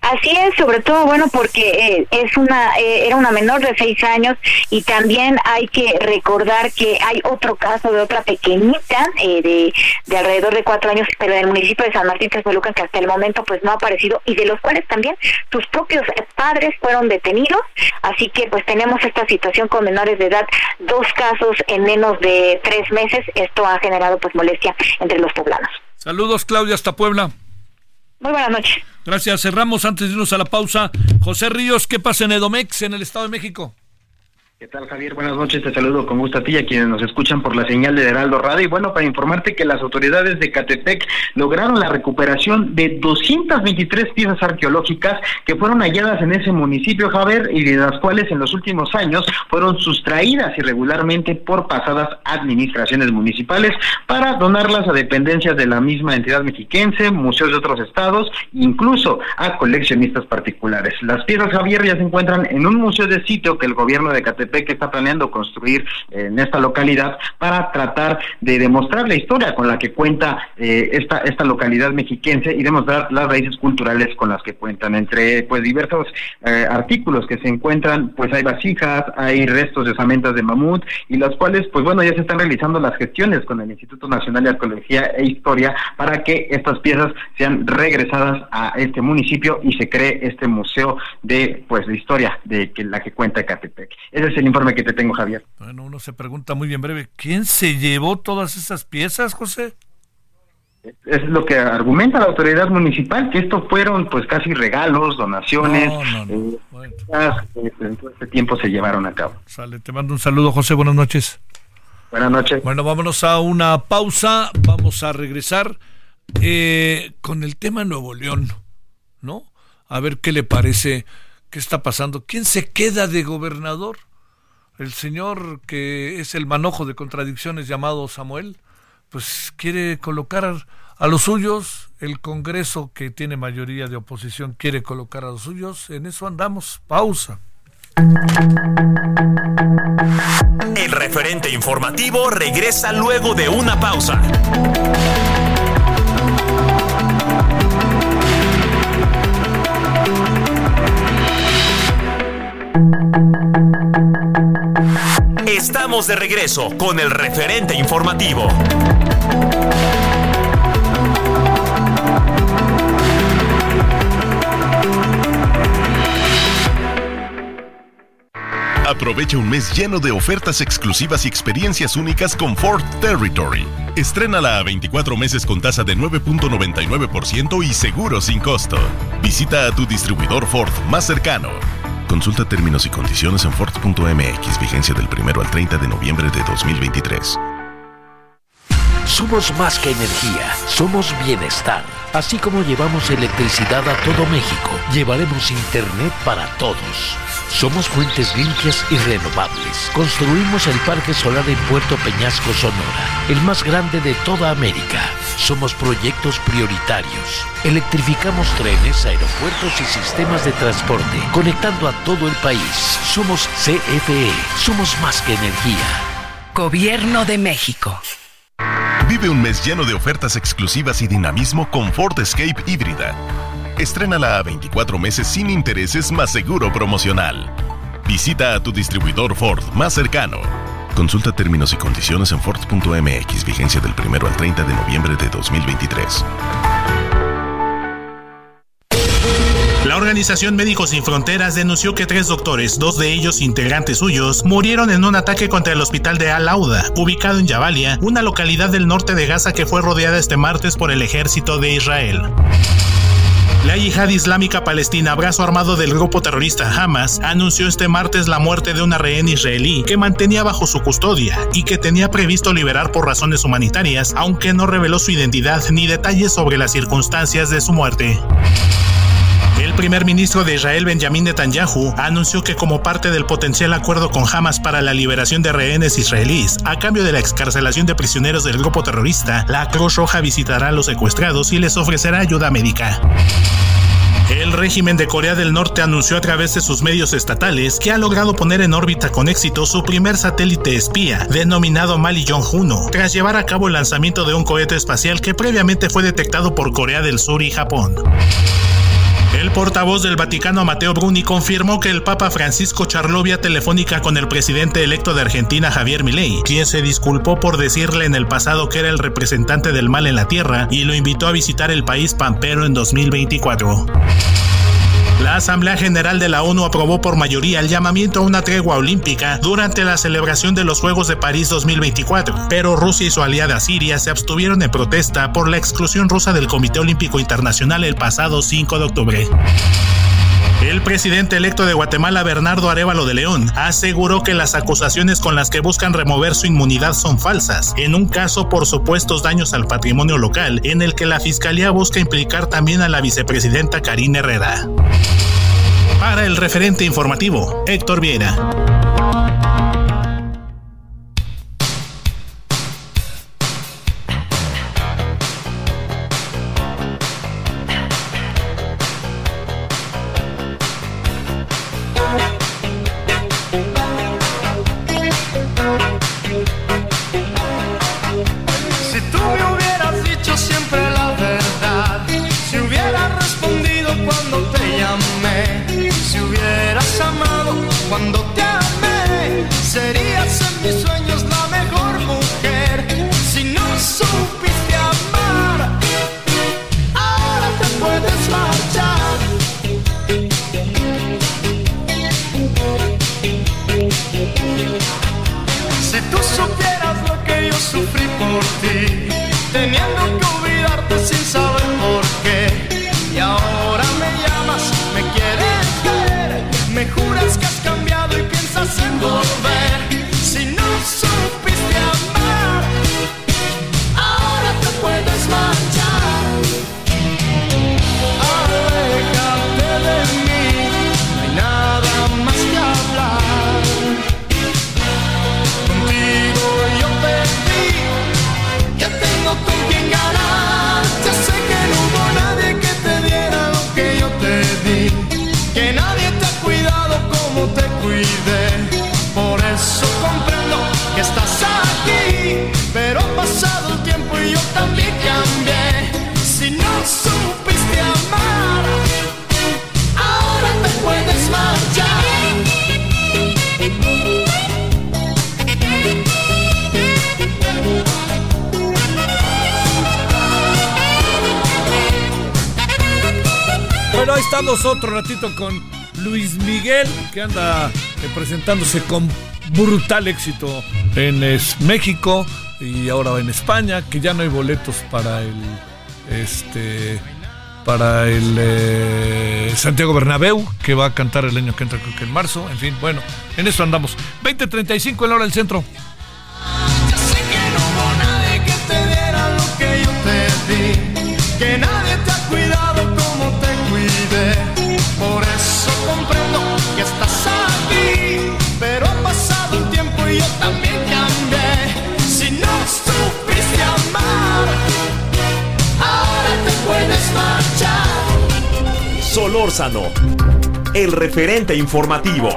Así es, sobre todo, bueno, porque eh, es una eh, era una menor de seis años y también hay que recordar que hay otro caso de otra pequeñita eh, de, de alrededor de cuatro años, pero en el municipio de San Martín Texmelucan que hasta el momento pues no ha aparecido y de los cuales también sus propios padres fueron detenidos, así que pues tenemos esta situación con menores de edad, dos casos en menos de tres meses, esto ha generado pues molestia entre los poblanos. Saludos, Claudia, hasta Puebla. Muy buenas noches. Gracias. Cerramos antes de irnos a la pausa. José Ríos, ¿qué pasa en Edomex, en el Estado de México? ¿Qué tal, Javier? Buenas noches, te saludo con gusto a ti y a quienes nos escuchan por la señal de Heraldo Radio. Y bueno, para informarte que las autoridades de Catepec lograron la recuperación de 223 piezas arqueológicas que fueron halladas en ese municipio, Javier, y de las cuales en los últimos años fueron sustraídas irregularmente por pasadas administraciones municipales para donarlas a dependencias de la misma entidad mexiquense, museos de otros estados, incluso a coleccionistas particulares. Las piezas, Javier, ya se encuentran en un museo de sitio que el gobierno de Catepec está planeando construir en esta localidad para tratar de demostrar la historia con la que cuenta eh, esta esta localidad mexiquense y demostrar las raíces culturales con las que cuentan entre pues diversos eh, artículos que se encuentran pues hay vasijas hay restos de osamentas de mamut y las cuales pues bueno ya se están realizando las gestiones con el Instituto Nacional de Arqueología e Historia para que estas piezas sean regresadas a este municipio y se cree este museo de pues de historia de que la que cuenta Catepec. Ese es el informe que te tengo, Javier. Bueno, uno se pregunta muy bien breve, ¿quién se llevó todas esas piezas, José? Es lo que argumenta la autoridad municipal, que esto fueron pues casi regalos, donaciones, eh, que en todo este tiempo se llevaron a cabo. Sale, te mando un saludo, José, buenas noches. Buenas noches. Bueno, vámonos a una pausa, vamos a regresar eh, con el tema Nuevo León, ¿no? A ver qué le parece, qué está pasando, quién se queda de gobernador el señor que es el manojo de contradicciones llamado Samuel, pues quiere colocar a los suyos, el Congreso que tiene mayoría de oposición quiere colocar a los suyos, en eso andamos, pausa. El referente informativo regresa luego de una pausa. Estamos de regreso con el referente informativo. Aprovecha un mes lleno de ofertas exclusivas y experiencias únicas con Ford Territory. Estrénala a 24 meses con tasa de 9.99% y seguro sin costo. Visita a tu distribuidor Ford más cercano. Consulta términos y condiciones en Ford.mx, vigencia del 1 al 30 de noviembre de 2023. Somos más que energía, somos bienestar. Así como llevamos electricidad a todo México, llevaremos Internet para todos. Somos fuentes limpias y renovables. Construimos el Parque Solar en Puerto Peñasco, Sonora, el más grande de toda América. Somos proyectos prioritarios. Electrificamos trenes, aeropuertos y sistemas de transporte, conectando a todo el país. Somos CFE. Somos más que energía. Gobierno de México. Vive un mes lleno de ofertas exclusivas y dinamismo con Ford Escape híbrida. Estrénala a 24 meses sin intereses más seguro promocional. Visita a tu distribuidor Ford más cercano. Consulta términos y condiciones en Ford.mx, vigencia del 1 al 30 de noviembre de 2023. La Organización Médicos Sin Fronteras denunció que tres doctores, dos de ellos integrantes suyos, murieron en un ataque contra el hospital de Al-Auda, ubicado en Jabalia, una localidad del norte de Gaza que fue rodeada este martes por el ejército de Israel. La Yihad Islámica Palestina, brazo armado del grupo terrorista Hamas, anunció este martes la muerte de una rehén israelí que mantenía bajo su custodia y que tenía previsto liberar por razones humanitarias, aunque no reveló su identidad ni detalles sobre las circunstancias de su muerte. Primer ministro de Israel, Benjamin Netanyahu, anunció que como parte del potencial acuerdo con Hamas para la liberación de rehenes israelíes, a cambio de la excarcelación de prisioneros del grupo terrorista, la Cruz Roja visitará a los secuestrados y les ofrecerá ayuda médica. El régimen de Corea del Norte anunció a través de sus medios estatales que ha logrado poner en órbita con éxito su primer satélite espía, denominado Mali Jong-1, tras llevar a cabo el lanzamiento de un cohete espacial que previamente fue detectado por Corea del Sur y Japón. El portavoz del Vaticano, Mateo Bruni, confirmó que el Papa Francisco charló vía telefónica con el presidente electo de Argentina, Javier Milei, quien se disculpó por decirle en el pasado que era el representante del mal en la tierra y lo invitó a visitar el país pampero en 2024. La Asamblea General de la ONU aprobó por mayoría el llamamiento a una tregua olímpica durante la celebración de los Juegos de París 2024, pero Rusia y su aliada Siria se abstuvieron en protesta por la exclusión rusa del Comité Olímpico Internacional el pasado 5 de octubre. El presidente electo de Guatemala, Bernardo Arevalo de León, aseguró que las acusaciones con las que buscan remover su inmunidad son falsas, en un caso por supuestos daños al patrimonio local, en el que la fiscalía busca implicar también a la vicepresidenta Karina Herrera. Para el referente informativo, Héctor Viera. Presentándose con brutal éxito en México y ahora en España, que ya no hay boletos para el este para el eh, Santiago Bernabéu, que va a cantar el año que entra, creo que en marzo. En fin, bueno, en eso andamos. 20.35 en la hora del centro. El referente informativo.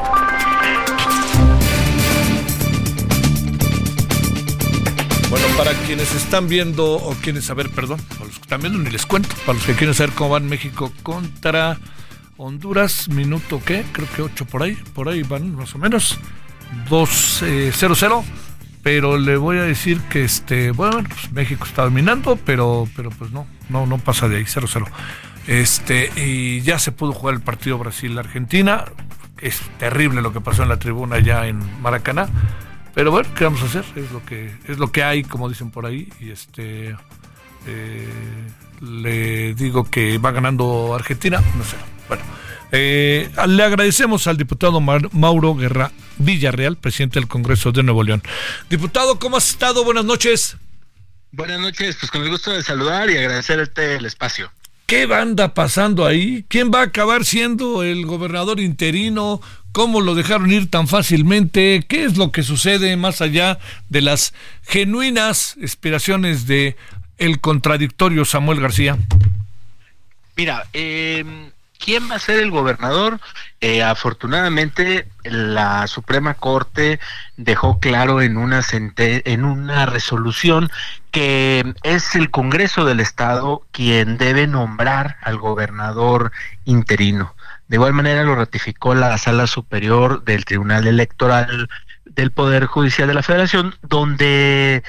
Bueno, para quienes están viendo o quieren saber, perdón, para los que están viendo ni les cuento, para los que quieren saber cómo van México contra Honduras, minuto qué, creo que 8 por ahí, por ahí van más o menos, 2-0-0, pero le voy a decir que este, bueno, pues México está dominando, pero, pero pues no, no, no pasa de ahí, 0-0. Este, y ya se pudo jugar el partido Brasil-Argentina, es terrible lo que pasó en la tribuna ya en Maracaná. Pero bueno, ¿qué vamos a hacer? Es lo que, es lo que hay, como dicen por ahí. Y este eh, le digo que va ganando Argentina, no sé. Bueno, eh, le agradecemos al diputado Mauro Guerra Villarreal, presidente del Congreso de Nuevo León. Diputado, ¿cómo has estado? Buenas noches. Buenas noches, pues con el gusto de saludar y agradecerte el espacio. ¿Qué anda pasando ahí? ¿Quién va a acabar siendo el gobernador interino? ¿Cómo lo dejaron ir tan fácilmente? ¿Qué es lo que sucede más allá de las genuinas aspiraciones de el contradictorio Samuel García? Mira, eh, ¿quién va a ser el gobernador? Eh, afortunadamente, la Suprema Corte dejó claro en una, en una resolución que es el Congreso del Estado quien debe nombrar al gobernador interino. De igual manera lo ratificó la Sala Superior del Tribunal Electoral del Poder Judicial de la Federación, donde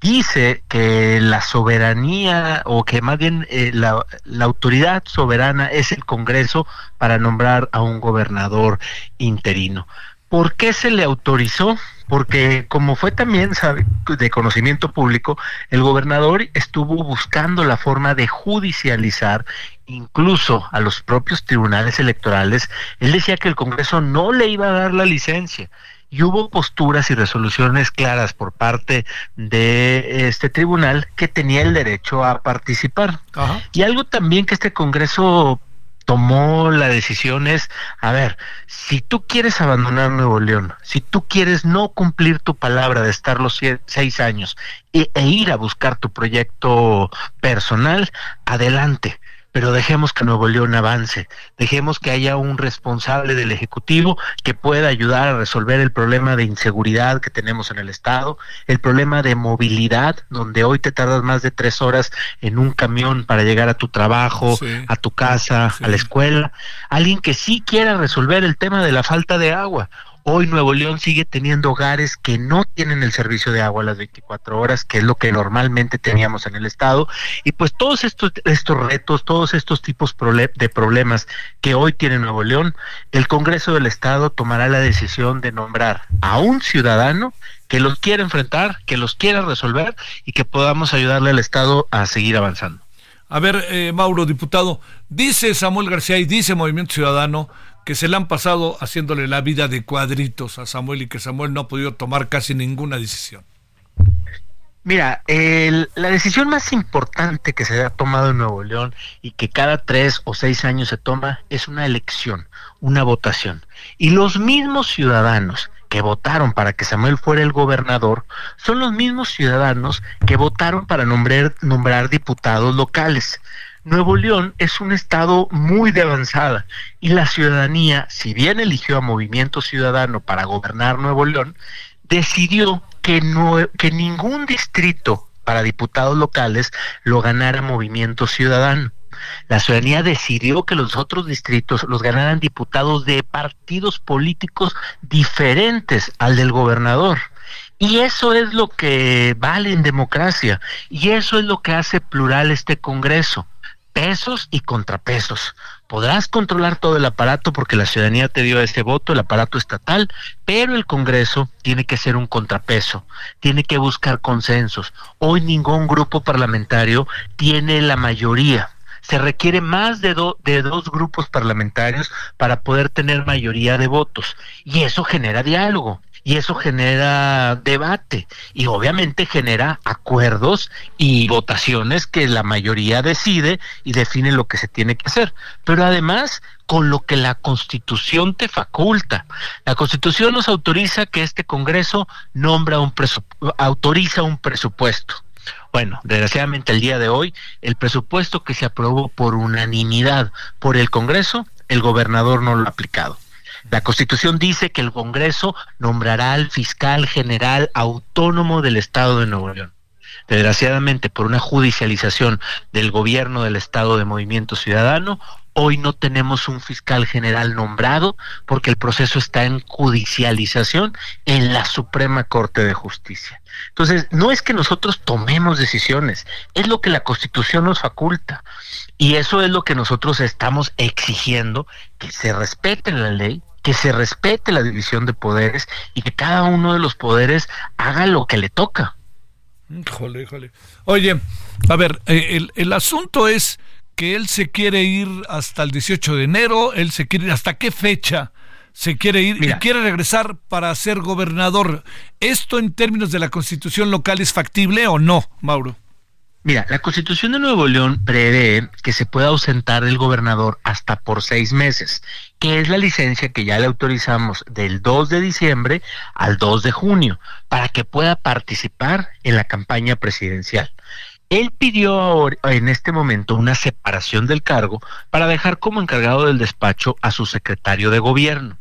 dice que la soberanía o que más bien eh, la, la, autoridad soberana es el Congreso para nombrar a un gobernador interino. ¿Por qué se le autorizó? Porque como fue también sabe, de conocimiento público, el gobernador estuvo buscando la forma de judicializar incluso a los propios tribunales electorales. Él decía que el Congreso no le iba a dar la licencia y hubo posturas y resoluciones claras por parte de este tribunal que tenía el derecho a participar. Ajá. Y algo también que este Congreso tomó la decisión es, a ver, si tú quieres abandonar Nuevo León, si tú quieres no cumplir tu palabra de estar los seis años e, e ir a buscar tu proyecto personal, adelante pero dejemos que Nuevo León avance, dejemos que haya un responsable del Ejecutivo que pueda ayudar a resolver el problema de inseguridad que tenemos en el Estado, el problema de movilidad, donde hoy te tardas más de tres horas en un camión para llegar a tu trabajo, sí. a tu casa, sí. a la escuela, alguien que sí quiera resolver el tema de la falta de agua. Hoy Nuevo León sigue teniendo hogares que no tienen el servicio de agua a las 24 horas, que es lo que normalmente teníamos en el estado. Y pues todos estos, estos retos, todos estos tipos de problemas que hoy tiene Nuevo León, el Congreso del Estado tomará la decisión de nombrar a un ciudadano que los quiera enfrentar, que los quiera resolver y que podamos ayudarle al Estado a seguir avanzando. A ver, eh, Mauro, diputado, dice Samuel García y dice Movimiento Ciudadano que se le han pasado haciéndole la vida de cuadritos a Samuel y que Samuel no ha podido tomar casi ninguna decisión. Mira, el, la decisión más importante que se ha tomado en Nuevo León y que cada tres o seis años se toma es una elección, una votación. Y los mismos ciudadanos que votaron para que Samuel fuera el gobernador son los mismos ciudadanos que votaron para nombrar, nombrar diputados locales. Nuevo León es un estado muy de avanzada y la ciudadanía, si bien eligió a Movimiento Ciudadano para gobernar Nuevo León, decidió que, que ningún distrito para diputados locales lo ganara Movimiento Ciudadano. La ciudadanía decidió que los otros distritos los ganaran diputados de partidos políticos diferentes al del gobernador. Y eso es lo que vale en democracia. Y eso es lo que hace plural este Congreso pesos y contrapesos. Podrás controlar todo el aparato porque la ciudadanía te dio ese voto, el aparato estatal, pero el Congreso tiene que ser un contrapeso, tiene que buscar consensos. Hoy ningún grupo parlamentario tiene la mayoría. Se requiere más de, de dos grupos parlamentarios para poder tener mayoría de votos y eso genera diálogo y eso genera debate y obviamente genera acuerdos y votaciones que la mayoría decide y define lo que se tiene que hacer. Pero además con lo que la Constitución te faculta. La Constitución nos autoriza que este Congreso nombra un autoriza un presupuesto. Bueno, desgraciadamente el día de hoy, el presupuesto que se aprobó por unanimidad por el Congreso, el gobernador no lo ha aplicado. La Constitución dice que el Congreso nombrará al fiscal general autónomo del Estado de Nuevo León. Desgraciadamente, por una judicialización del gobierno del Estado de Movimiento Ciudadano, hoy no tenemos un fiscal general nombrado porque el proceso está en judicialización en la Suprema Corte de Justicia. Entonces, no es que nosotros tomemos decisiones, es lo que la Constitución nos faculta. Y eso es lo que nosotros estamos exigiendo, que se respete la ley, que se respete la división de poderes y que cada uno de los poderes haga lo que le toca. Híjole, híjole. Oye, a ver, eh, el, el asunto es que él se quiere ir hasta el 18 de enero, él se quiere ir hasta qué fecha se quiere ir Mira. y quiere regresar para ser gobernador. ¿Esto en términos de la constitución local es factible o no, Mauro? Mira, la Constitución de Nuevo León prevé que se pueda ausentar el gobernador hasta por seis meses, que es la licencia que ya le autorizamos del 2 de diciembre al 2 de junio, para que pueda participar en la campaña presidencial. Él pidió ahora, en este momento una separación del cargo para dejar como encargado del despacho a su secretario de gobierno.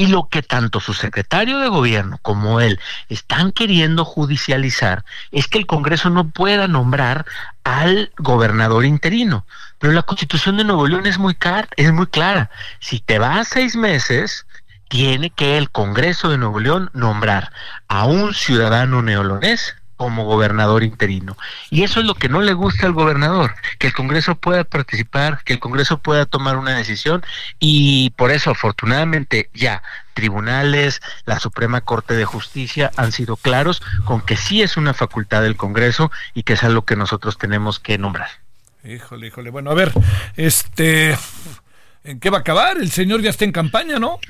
Y lo que tanto su secretario de gobierno como él están queriendo judicializar es que el Congreso no pueda nombrar al gobernador interino. Pero la constitución de Nuevo León es muy, clara. Si te vas seis meses, tiene que el Congreso de Nuevo León nombrar a un ciudadano neolonés como gobernador interino. Y eso es lo que no le gusta al gobernador, que el Congreso pueda participar, que el Congreso pueda tomar una decisión y por eso afortunadamente ya tribunales, la Suprema Corte de Justicia han sido claros con que sí es una facultad del Congreso y que es algo que nosotros tenemos que nombrar. Híjole, híjole. Bueno, a ver, este, ¿en qué va a acabar? El señor ya está en campaña, ¿no?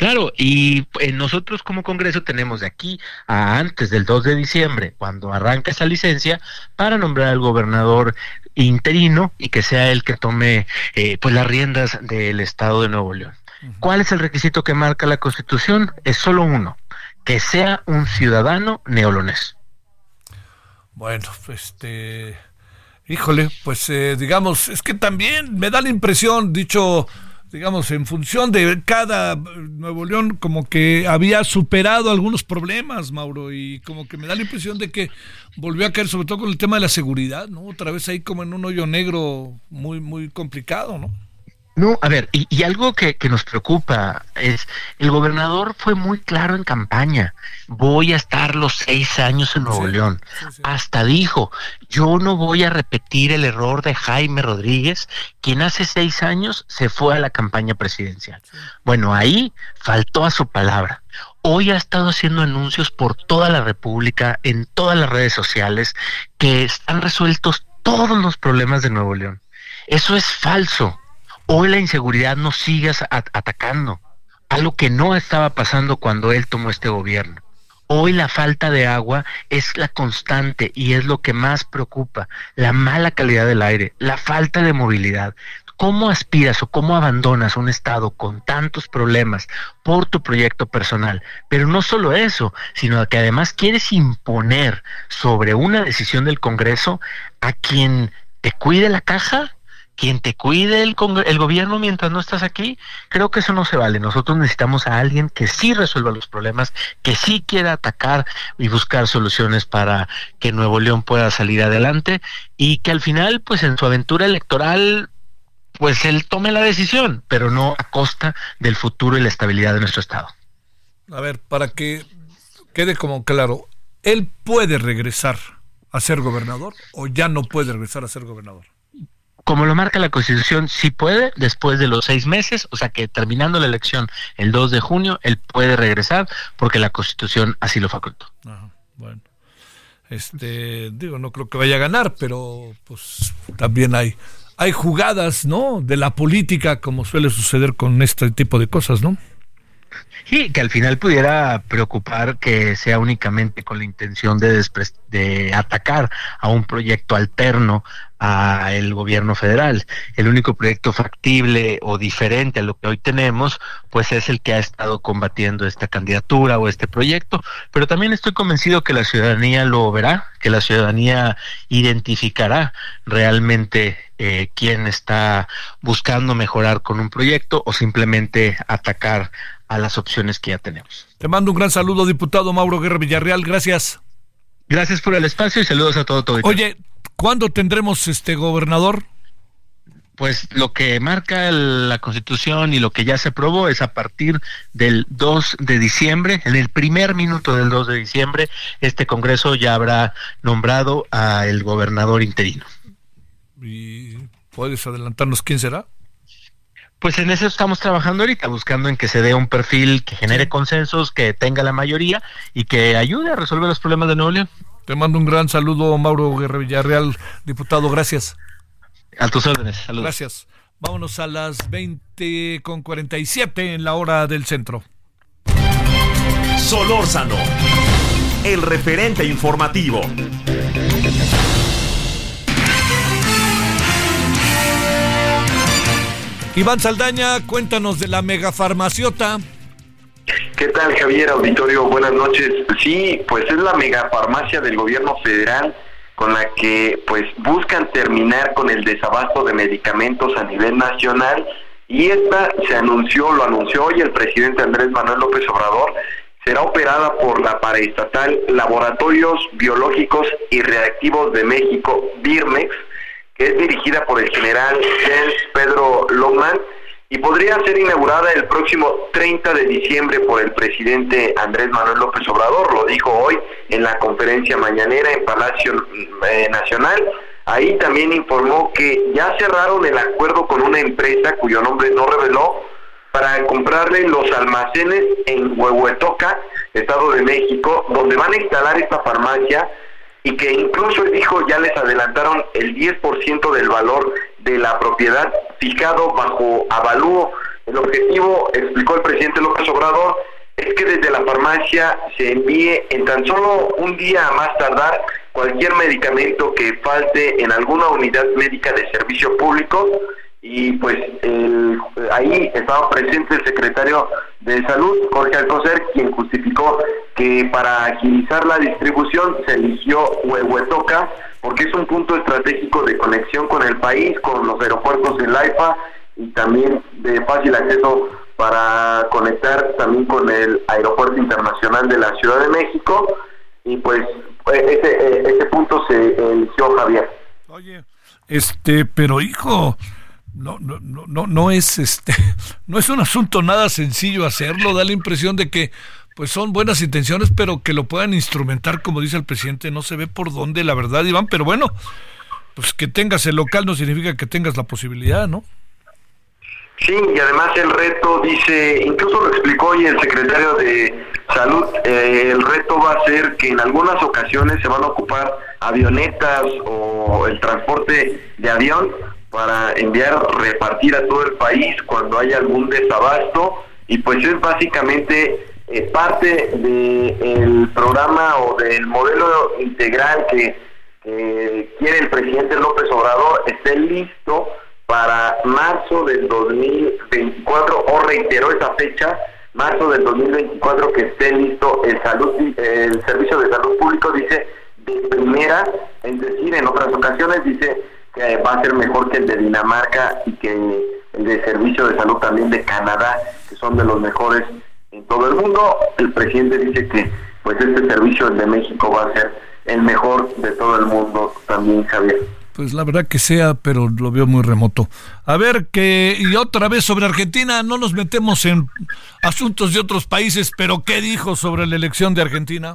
Claro, y eh, nosotros como Congreso tenemos de aquí a antes del 2 de diciembre, cuando arranca esa licencia, para nombrar al gobernador interino y que sea él que tome eh, pues las riendas del Estado de Nuevo León. ¿Cuál es el requisito que marca la Constitución? Es solo uno, que sea un ciudadano neolonés. Bueno, este, híjole, pues eh, digamos, es que también me da la impresión, dicho digamos, en función de cada Nuevo León, como que había superado algunos problemas, Mauro, y como que me da la impresión de que volvió a caer, sobre todo con el tema de la seguridad, ¿no? Otra vez ahí como en un hoyo negro muy, muy complicado, ¿no? No, a ver, y, algo que, nos preocupa es, el gobernador fue muy claro en campaña, voy a estar los seis años en Nuevo León. Hasta dijo, yo no voy a repetir el error de Jaime Rodríguez, quien hace seis años se fue a la campaña presidencial. Bueno, ahí faltó a su palabra. Hoy ha estado haciendo anuncios por toda la República, en todas las redes sociales, que están resueltos todos los problemas de Nuevo León. Eso es falso Hoy la inseguridad nos sigue atacando, algo que no estaba pasando cuando él tomó este gobierno. Hoy la falta de agua es la constante y es lo que más preocupa, la mala calidad del aire, la falta de movilidad. ¿Cómo aspiras o cómo abandonas un Estado con tantos problemas por tu proyecto personal? Pero no solo eso, sino que además quieres imponer sobre una decisión del Congreso a quien te cuide la caja quien te cuide el, el gobierno mientras no estás aquí, creo que eso no se vale. Nosotros necesitamos a alguien que sí resuelva los problemas, que sí quiera atacar y buscar soluciones para que Nuevo León pueda salir adelante y que al final, pues en su aventura electoral, pues él tome la decisión, pero no a costa del futuro y la estabilidad de nuestro Estado. A ver, para que quede como claro, ¿él puede regresar a ser gobernador o ya no puede regresar a ser gobernador? Como lo marca la Constitución, sí puede, después de los seis meses, o sea que terminando la elección el 2 de junio, él puede regresar porque la Constitución así lo facultó. bueno, este, digo, no creo que vaya a ganar, pero pues también hay, hay jugadas, ¿no? De la política, como suele suceder con este tipo de cosas, ¿no? Sí, que al final pudiera preocupar que sea únicamente con la intención de, de atacar a un proyecto alterno a el gobierno federal. El único proyecto factible o diferente a lo que hoy tenemos, pues es el que ha estado combatiendo esta candidatura o este proyecto, pero también estoy convencido que la ciudadanía lo verá, que la ciudadanía identificará realmente eh, quién está buscando mejorar con un proyecto o simplemente atacar a las opciones que ya tenemos. Te mando un gran saludo, diputado Mauro Guerra Villarreal. Gracias. Gracias por el espacio y saludos a todo todo. Oye, ¿cuándo tendremos este gobernador? Pues lo que marca la Constitución y lo que ya se aprobó es a partir del 2 de diciembre, en el primer minuto del 2 de diciembre, este Congreso ya habrá nombrado al gobernador interino. ¿Y puedes adelantarnos quién será? Pues en eso estamos trabajando ahorita, buscando en que se dé un perfil que genere consensos, que tenga la mayoría y que ayude a resolver los problemas de Nuevo León. Te mando un gran saludo, Mauro Guerra Villarreal, diputado, gracias. A tus órdenes, saludos. Gracias. Vámonos a las 20 con 47 en la hora del centro. Solórzano, el referente informativo. Iván Saldaña, cuéntanos de la megafarmaciota. ¿Qué tal, Javier Auditorio? Buenas noches. Sí, pues es la megafarmacia del gobierno federal con la que pues buscan terminar con el desabasto de medicamentos a nivel nacional y esta se anunció, lo anunció hoy el presidente Andrés Manuel López Obrador, será operada por la paraestatal Laboratorios Biológicos y Reactivos de México, BIRMEX, es dirigida por el general Jens Pedro Lohmann y podría ser inaugurada el próximo 30 de diciembre por el presidente Andrés Manuel López Obrador, lo dijo hoy en la conferencia mañanera en Palacio eh, Nacional. Ahí también informó que ya cerraron el acuerdo con una empresa cuyo nombre no reveló para comprarle los almacenes en Huehuetoca, Estado de México, donde van a instalar esta farmacia y que incluso dijo ya les adelantaron el 10% del valor de la propiedad fijado bajo avalúo. El objetivo, explicó el presidente López Obrador, es que desde la farmacia se envíe en tan solo un día más tardar cualquier medicamento que falte en alguna unidad médica de servicio público y pues ahí estaba presente el secretario de Salud, Jorge Alcocer, quien justificó que para agilizar la distribución se eligió Huehuetoca porque es un punto estratégico de conexión con el país, con los aeropuertos de Laifa y también de fácil acceso para conectar también con el aeropuerto internacional de la Ciudad de México y pues ese, ese punto se eligió Javier. Oye, este, pero hijo, no, no, no, no es este, no es un asunto nada sencillo hacerlo, da la impresión de que pues son buenas intenciones, pero que lo puedan instrumentar, como dice el presidente, no se ve por dónde, la verdad, Iván, pero bueno, pues que tengas el local no significa que tengas la posibilidad, ¿no? Sí, y además el reto dice, incluso lo explicó hoy el secretario de Salud, eh, el reto va a ser que en algunas ocasiones se van a ocupar avionetas o el transporte de avión para enviar, repartir a todo el país cuando haya algún desabasto. Y pues es básicamente eh, parte del programa o del modelo integral que, quiere el presidente López Obrador esté listo para marzo del 2024 o reiteró esa fecha marzo del 2024 que esté listo el salud el servicio de salud público dice de primera es decir en otras ocasiones dice que va a ser mejor que el de Dinamarca y que el de Servicio de Salud también de Canadá, que son de los mejores en todo el mundo. El presidente dice que pues este servicio de México va a ser el mejor de todo el mundo también, Javier. Pues la verdad que sea, pero lo veo muy remoto. A ver, que y otra vez sobre Argentina, no nos metemos en asuntos de otros países, pero ¿qué dijo sobre la elección de Argentina?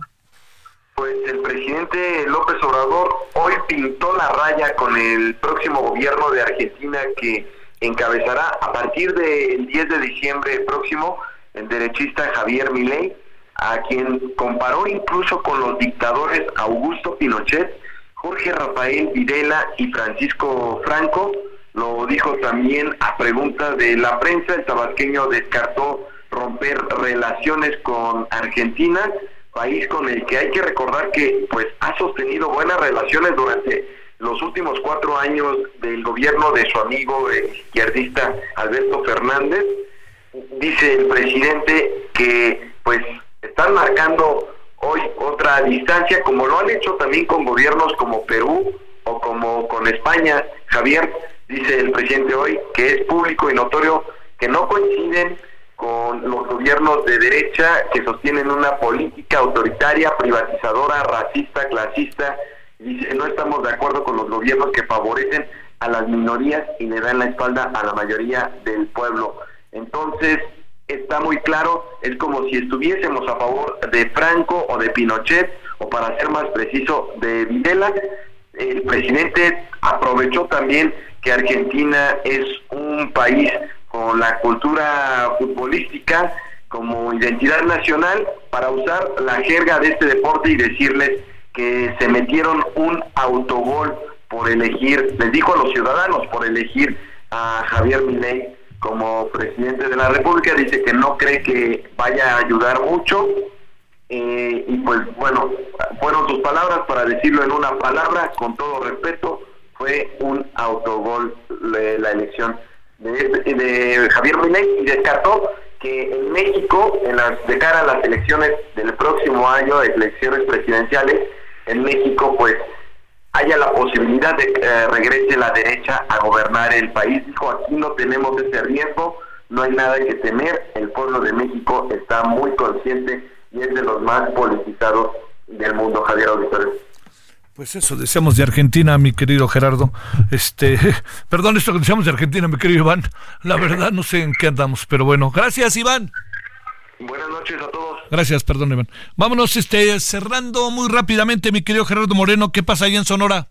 Pues el presidente López Obrador hoy pintó la raya con el próximo gobierno de Argentina que encabezará a partir del 10 de diciembre próximo el derechista Javier Milei, a quien comparó incluso con los dictadores Augusto Pinochet, Jorge Rafael Videla y Francisco Franco. Lo dijo también a pregunta de la prensa, el tabasqueño descartó romper relaciones con Argentina país con el que hay que recordar que pues ha sostenido buenas relaciones durante los últimos cuatro años del gobierno de su amigo izquierdista Alberto Fernández. Dice el presidente que pues están marcando hoy otra distancia, como lo han hecho también con gobiernos como Perú o como con España. Javier, dice el presidente hoy, que es público y notorio que no coinciden con los gobiernos de derecha que sostienen una política autoritaria, privatizadora, racista, clasista. Dice, no estamos de acuerdo con los gobiernos que favorecen a las minorías y le dan la espalda a la mayoría del pueblo. Entonces, está muy claro, es como si estuviésemos a favor de Franco o de Pinochet, o para ser más preciso, de Videla. El presidente aprovechó también que Argentina es un país con la cultura futbolística como identidad nacional para usar la jerga de este deporte y decirles que se metieron un autogol por elegir, les dijo a los ciudadanos, por elegir a Javier Milei como presidente de la República, dice que no cree que vaya a ayudar mucho. Eh, y pues bueno, fueron sus palabras para decirlo en una palabra, con todo respeto, fue un autogol la elección de, Javier Milei y descartó que en México, en las, de cara a las elecciones del próximo año, elecciones presidenciales, en México pues haya la posibilidad de que eh, regrese la derecha a gobernar el país. Dijo, aquí no tenemos ese riesgo, no hay nada que temer, el pueblo de México está muy consciente y es de los más politizados del mundo, Javier Auditores. Pues eso decíamos de Argentina, mi querido Gerardo. Este, perdón, esto que decíamos de Argentina, mi querido Iván. La verdad no sé en qué andamos, pero bueno, gracias Iván. Buenas noches a todos. Gracias, perdón Iván. Vámonos este cerrando muy rápidamente, mi querido Gerardo Moreno, ¿qué pasa ahí en Sonora?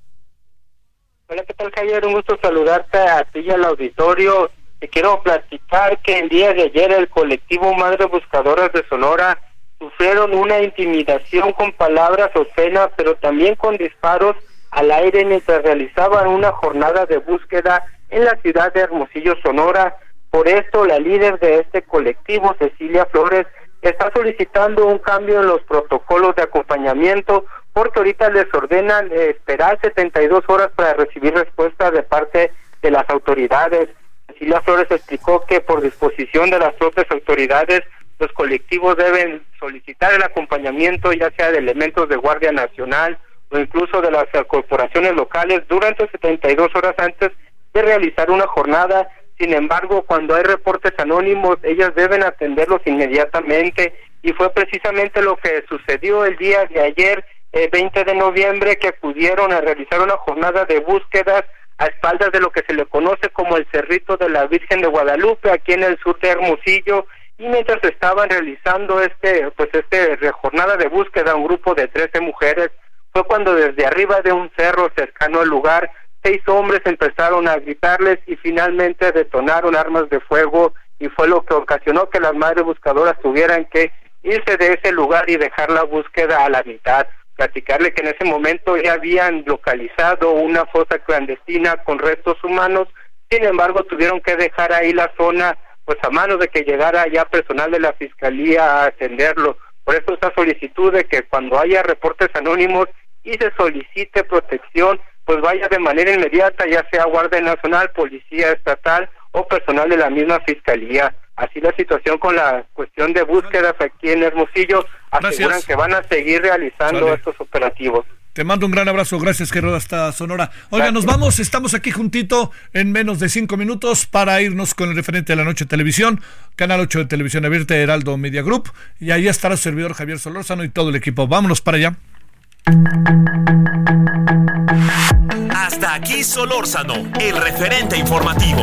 Hola, ¿qué tal, Javier? Un gusto saludarte a ti y al auditorio. Te quiero platicar que el día de ayer el colectivo Madres Buscadoras de Sonora sufrieron una intimidación con palabras obscenas, pero también con disparos al aire mientras realizaban una jornada de búsqueda en la ciudad de Hermosillo, Sonora. Por esto, la líder de este colectivo, Cecilia Flores, está solicitando un cambio en los protocolos de acompañamiento porque ahorita les ordenan eh, esperar 72 horas para recibir respuesta de parte de las autoridades. Cecilia Flores explicó que por disposición de las propias autoridades los colectivos deben solicitar el acompañamiento ya sea de elementos de Guardia Nacional o incluso de las corporaciones locales durante 72 horas antes de realizar una jornada. Sin embargo, cuando hay reportes anónimos, ellas deben atenderlos inmediatamente y fue precisamente lo que sucedió el día de ayer, eh, 20 de noviembre, que acudieron a realizar una jornada de búsquedas a espaldas de lo que se le conoce como el Cerrito de la Virgen de Guadalupe, aquí en el sur de Hermosillo, y mientras estaban realizando este pues este jornada de búsqueda un grupo de 13 mujeres fue cuando desde arriba de un cerro cercano al lugar seis hombres empezaron a gritarles y finalmente detonaron armas de fuego y fue lo que ocasionó que las madres buscadoras tuvieran que irse de ese lugar y dejar la búsqueda a la mitad. Platicarle que en ese momento ya habían localizado una fosa clandestina con restos humanos sin embargo tuvieron que dejar ahí la zona pues a manos de que llegara ya personal de la fiscalía a atenderlo. Por eso esta solicitud de que cuando haya reportes anónimos y se solicite protección, pues vaya de manera inmediata, ya sea Guardia Nacional, Policía Estatal o personal de la misma fiscalía. Así la situación con la cuestión de búsquedas aquí en Hermosillo, aseguran Gracias. que van a seguir realizando estos operativos. Te mando un gran abrazo, gracias Gerardo hasta Sonora. Oiga, nos vamos, estamos aquí juntito en menos de cinco minutos para irnos con el referente de la noche de televisión, Canal 8 de Televisión Abierta, Heraldo Media Group, y ahí estará su servidor Javier Solórzano y todo el equipo. Vámonos para allá. Hasta aquí Solórzano, el referente informativo.